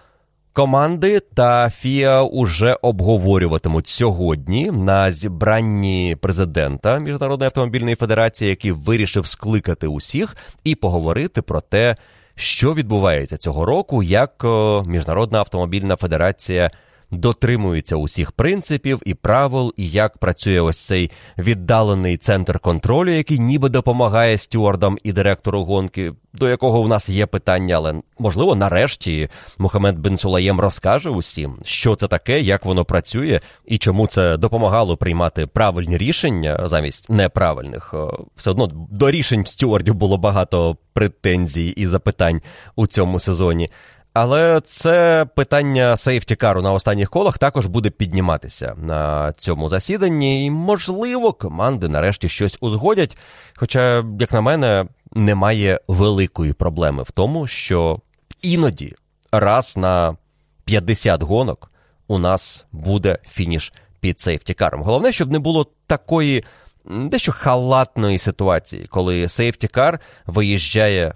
Команди та ФІА уже обговорюватимуть сьогодні на зібранні президента Міжнародної автомобільної федерації, який вирішив скликати усіх і поговорити про те, що відбувається цього року, як Міжнародна автомобільна федерація дотримується усіх принципів і правил, і як працює ось цей віддалений центр контролю, який ніби допомагає стюардам і директору гонки, до якого в нас є питання, але можливо, нарешті Мухаммед Бен Сулаєм розкаже усім, що це таке, як воно працює і чому це допомагало приймати правильні рішення замість неправильних. Все одно до рішень стюардів було багато претензій і запитань у цьому сезоні. Але це питання сейфтікару на останніх колах також буде підніматися на цьому засіданні, і, можливо, команди нарешті щось узгодять. Хоча, як на мене, немає великої проблеми в тому, що іноді раз на 50 гонок у нас буде фініш під сейфтікаром. Головне, щоб не було такої дещо халатної ситуації, коли сейфтікар виїжджає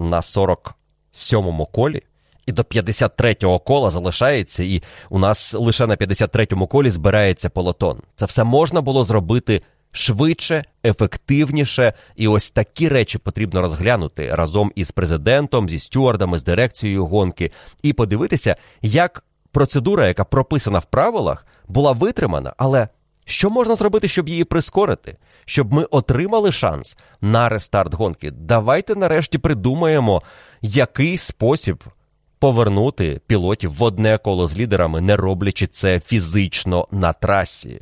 на 47-му колі і до 53-го кола залишається, і у нас лише на 53-му колі збирається полотон. Це все можна було зробити швидше, ефективніше, і ось такі речі потрібно розглянути разом із президентом, зі стюардами, з дирекцією гонки, і подивитися, як процедура, яка прописана в правилах, була витримана, але. Що можна зробити, щоб її прискорити, щоб ми отримали шанс на рестарт гонки? Давайте нарешті придумаємо який спосіб повернути пілотів в одне коло з лідерами, не роблячи це фізично на трасі.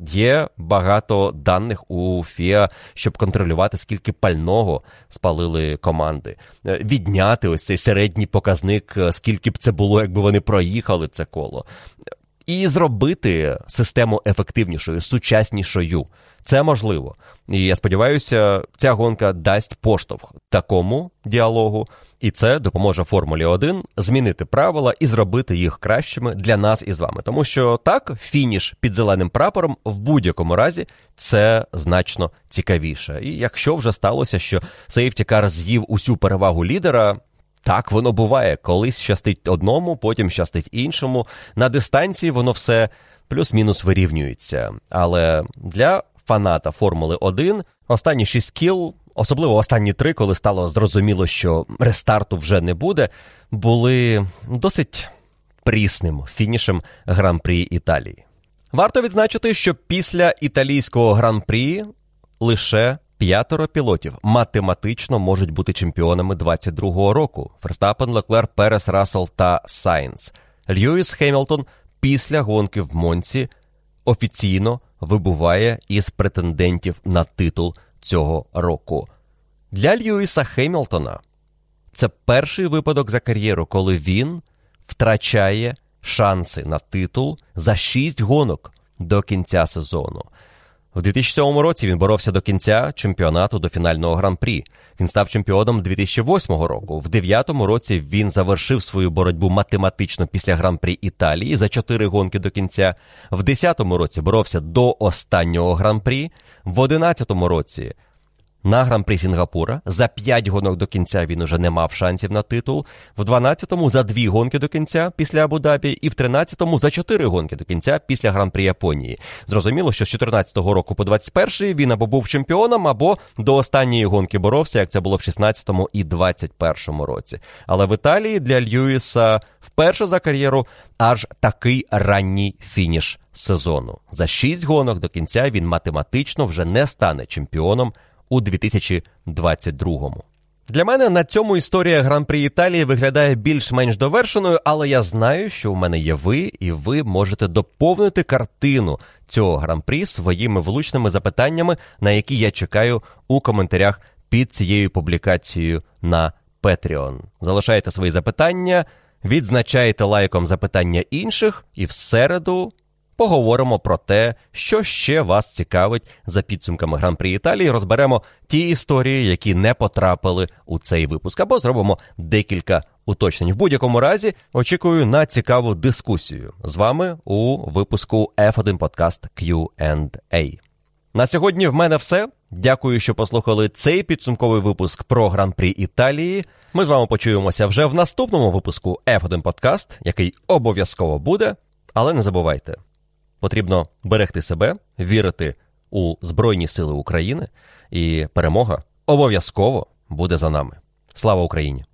Є багато даних у ФІА, щоб контролювати, скільки пального спалили команди, е, відняти ось цей середній показник, е, скільки б це було, якби вони проїхали це коло, і зробити систему ефективнішою, сучаснішою. Це можливо. І я сподіваюся, ця гонка дасть поштовх такому діалогу, і це допоможе Формулі 1 змінити правила і зробити їх кращими для нас і з вами. Тому що так, фініш під зеленим прапором в будь-якому разі це значно цікавіше. І якщо вже сталося, що сейфтікар з'їв усю перевагу лідера. Так воно буває, колись щастить одному, потім щастить іншому. На дистанції воно все плюс-мінус вирівнюється. Але для фаната Формули 1 останні шість кіл, особливо останні три, коли стало зрозуміло, що рестарту вже не буде, були досить прісним фінішем гран-прі Італії. Варто відзначити, що після італійського гран-прі лише п'ятеро пілотів математично можуть бути чемпіонами 22-го року: Ферстапен, Леклер, Перес, Рассел та Сайнс. Льюіс Хемілтон після гонки в Монці офіційно вибуває із претендентів на титул цього року. Для Льюіса Хемілтона Це перший випадок за кар'єру, коли він втрачає шанси на титул за 6 гонок до кінця сезону. В 2007 році він боровся до кінця чемпіонату до фінального гран-прі. Він став чемпіоном 2008 року. В 2009 році він завершив свою боротьбу математично після гран-прі Італії за 4 гонки до кінця. В 2010 році боровся до останнього гран-прі. В 2011 році на гран-прі Сінгапура. За 5 гонок до кінця він уже не мав шансів на титул. В 12-му за 2 гонки до кінця після Абу-Дабі, і в 13-му за 4 гонки до кінця після гран-прі Японії. Зрозуміло, що з 14-го року по 21-й він або був чемпіоном, або до останньої гонки боровся, як це було в 16-му і 21-му році. Але в Італії для Льюіса вперше за кар'єру аж такий ранній фініш сезону. За 6 гонок до кінця він математично вже не стане чемпіоном у 2022-му. Для мене на цьому історія гран-прі Італії виглядає більш-менш довершеною, але я знаю, що в мене є ви, і ви можете доповнити картину цього гран-прі своїми влучними запитаннями, на які я чекаю у коментарях під цією публікацією на Patreon. Залишайте свої запитання, відзначайте лайком запитання інших, і в середу Поговоримо про те, що ще вас цікавить за підсумками гран-прі Італії. Розберемо ті історії, які не потрапили у цей випуск, або зробимо декілька уточнень. В будь-якому разі очікую на цікаву дискусію з вами у випуску F1 Podcast Q&A. На сьогодні в мене все. Дякую, що послухали цей підсумковий випуск про гран-прі Італії. Ми з вами почуємося вже в наступному випуску F1 Podcast, який обов'язково буде. Але не забувайте. Потрібно берегти себе, вірити у Збройні Сили України, і перемога обов'язково буде за нами. Слава Україні!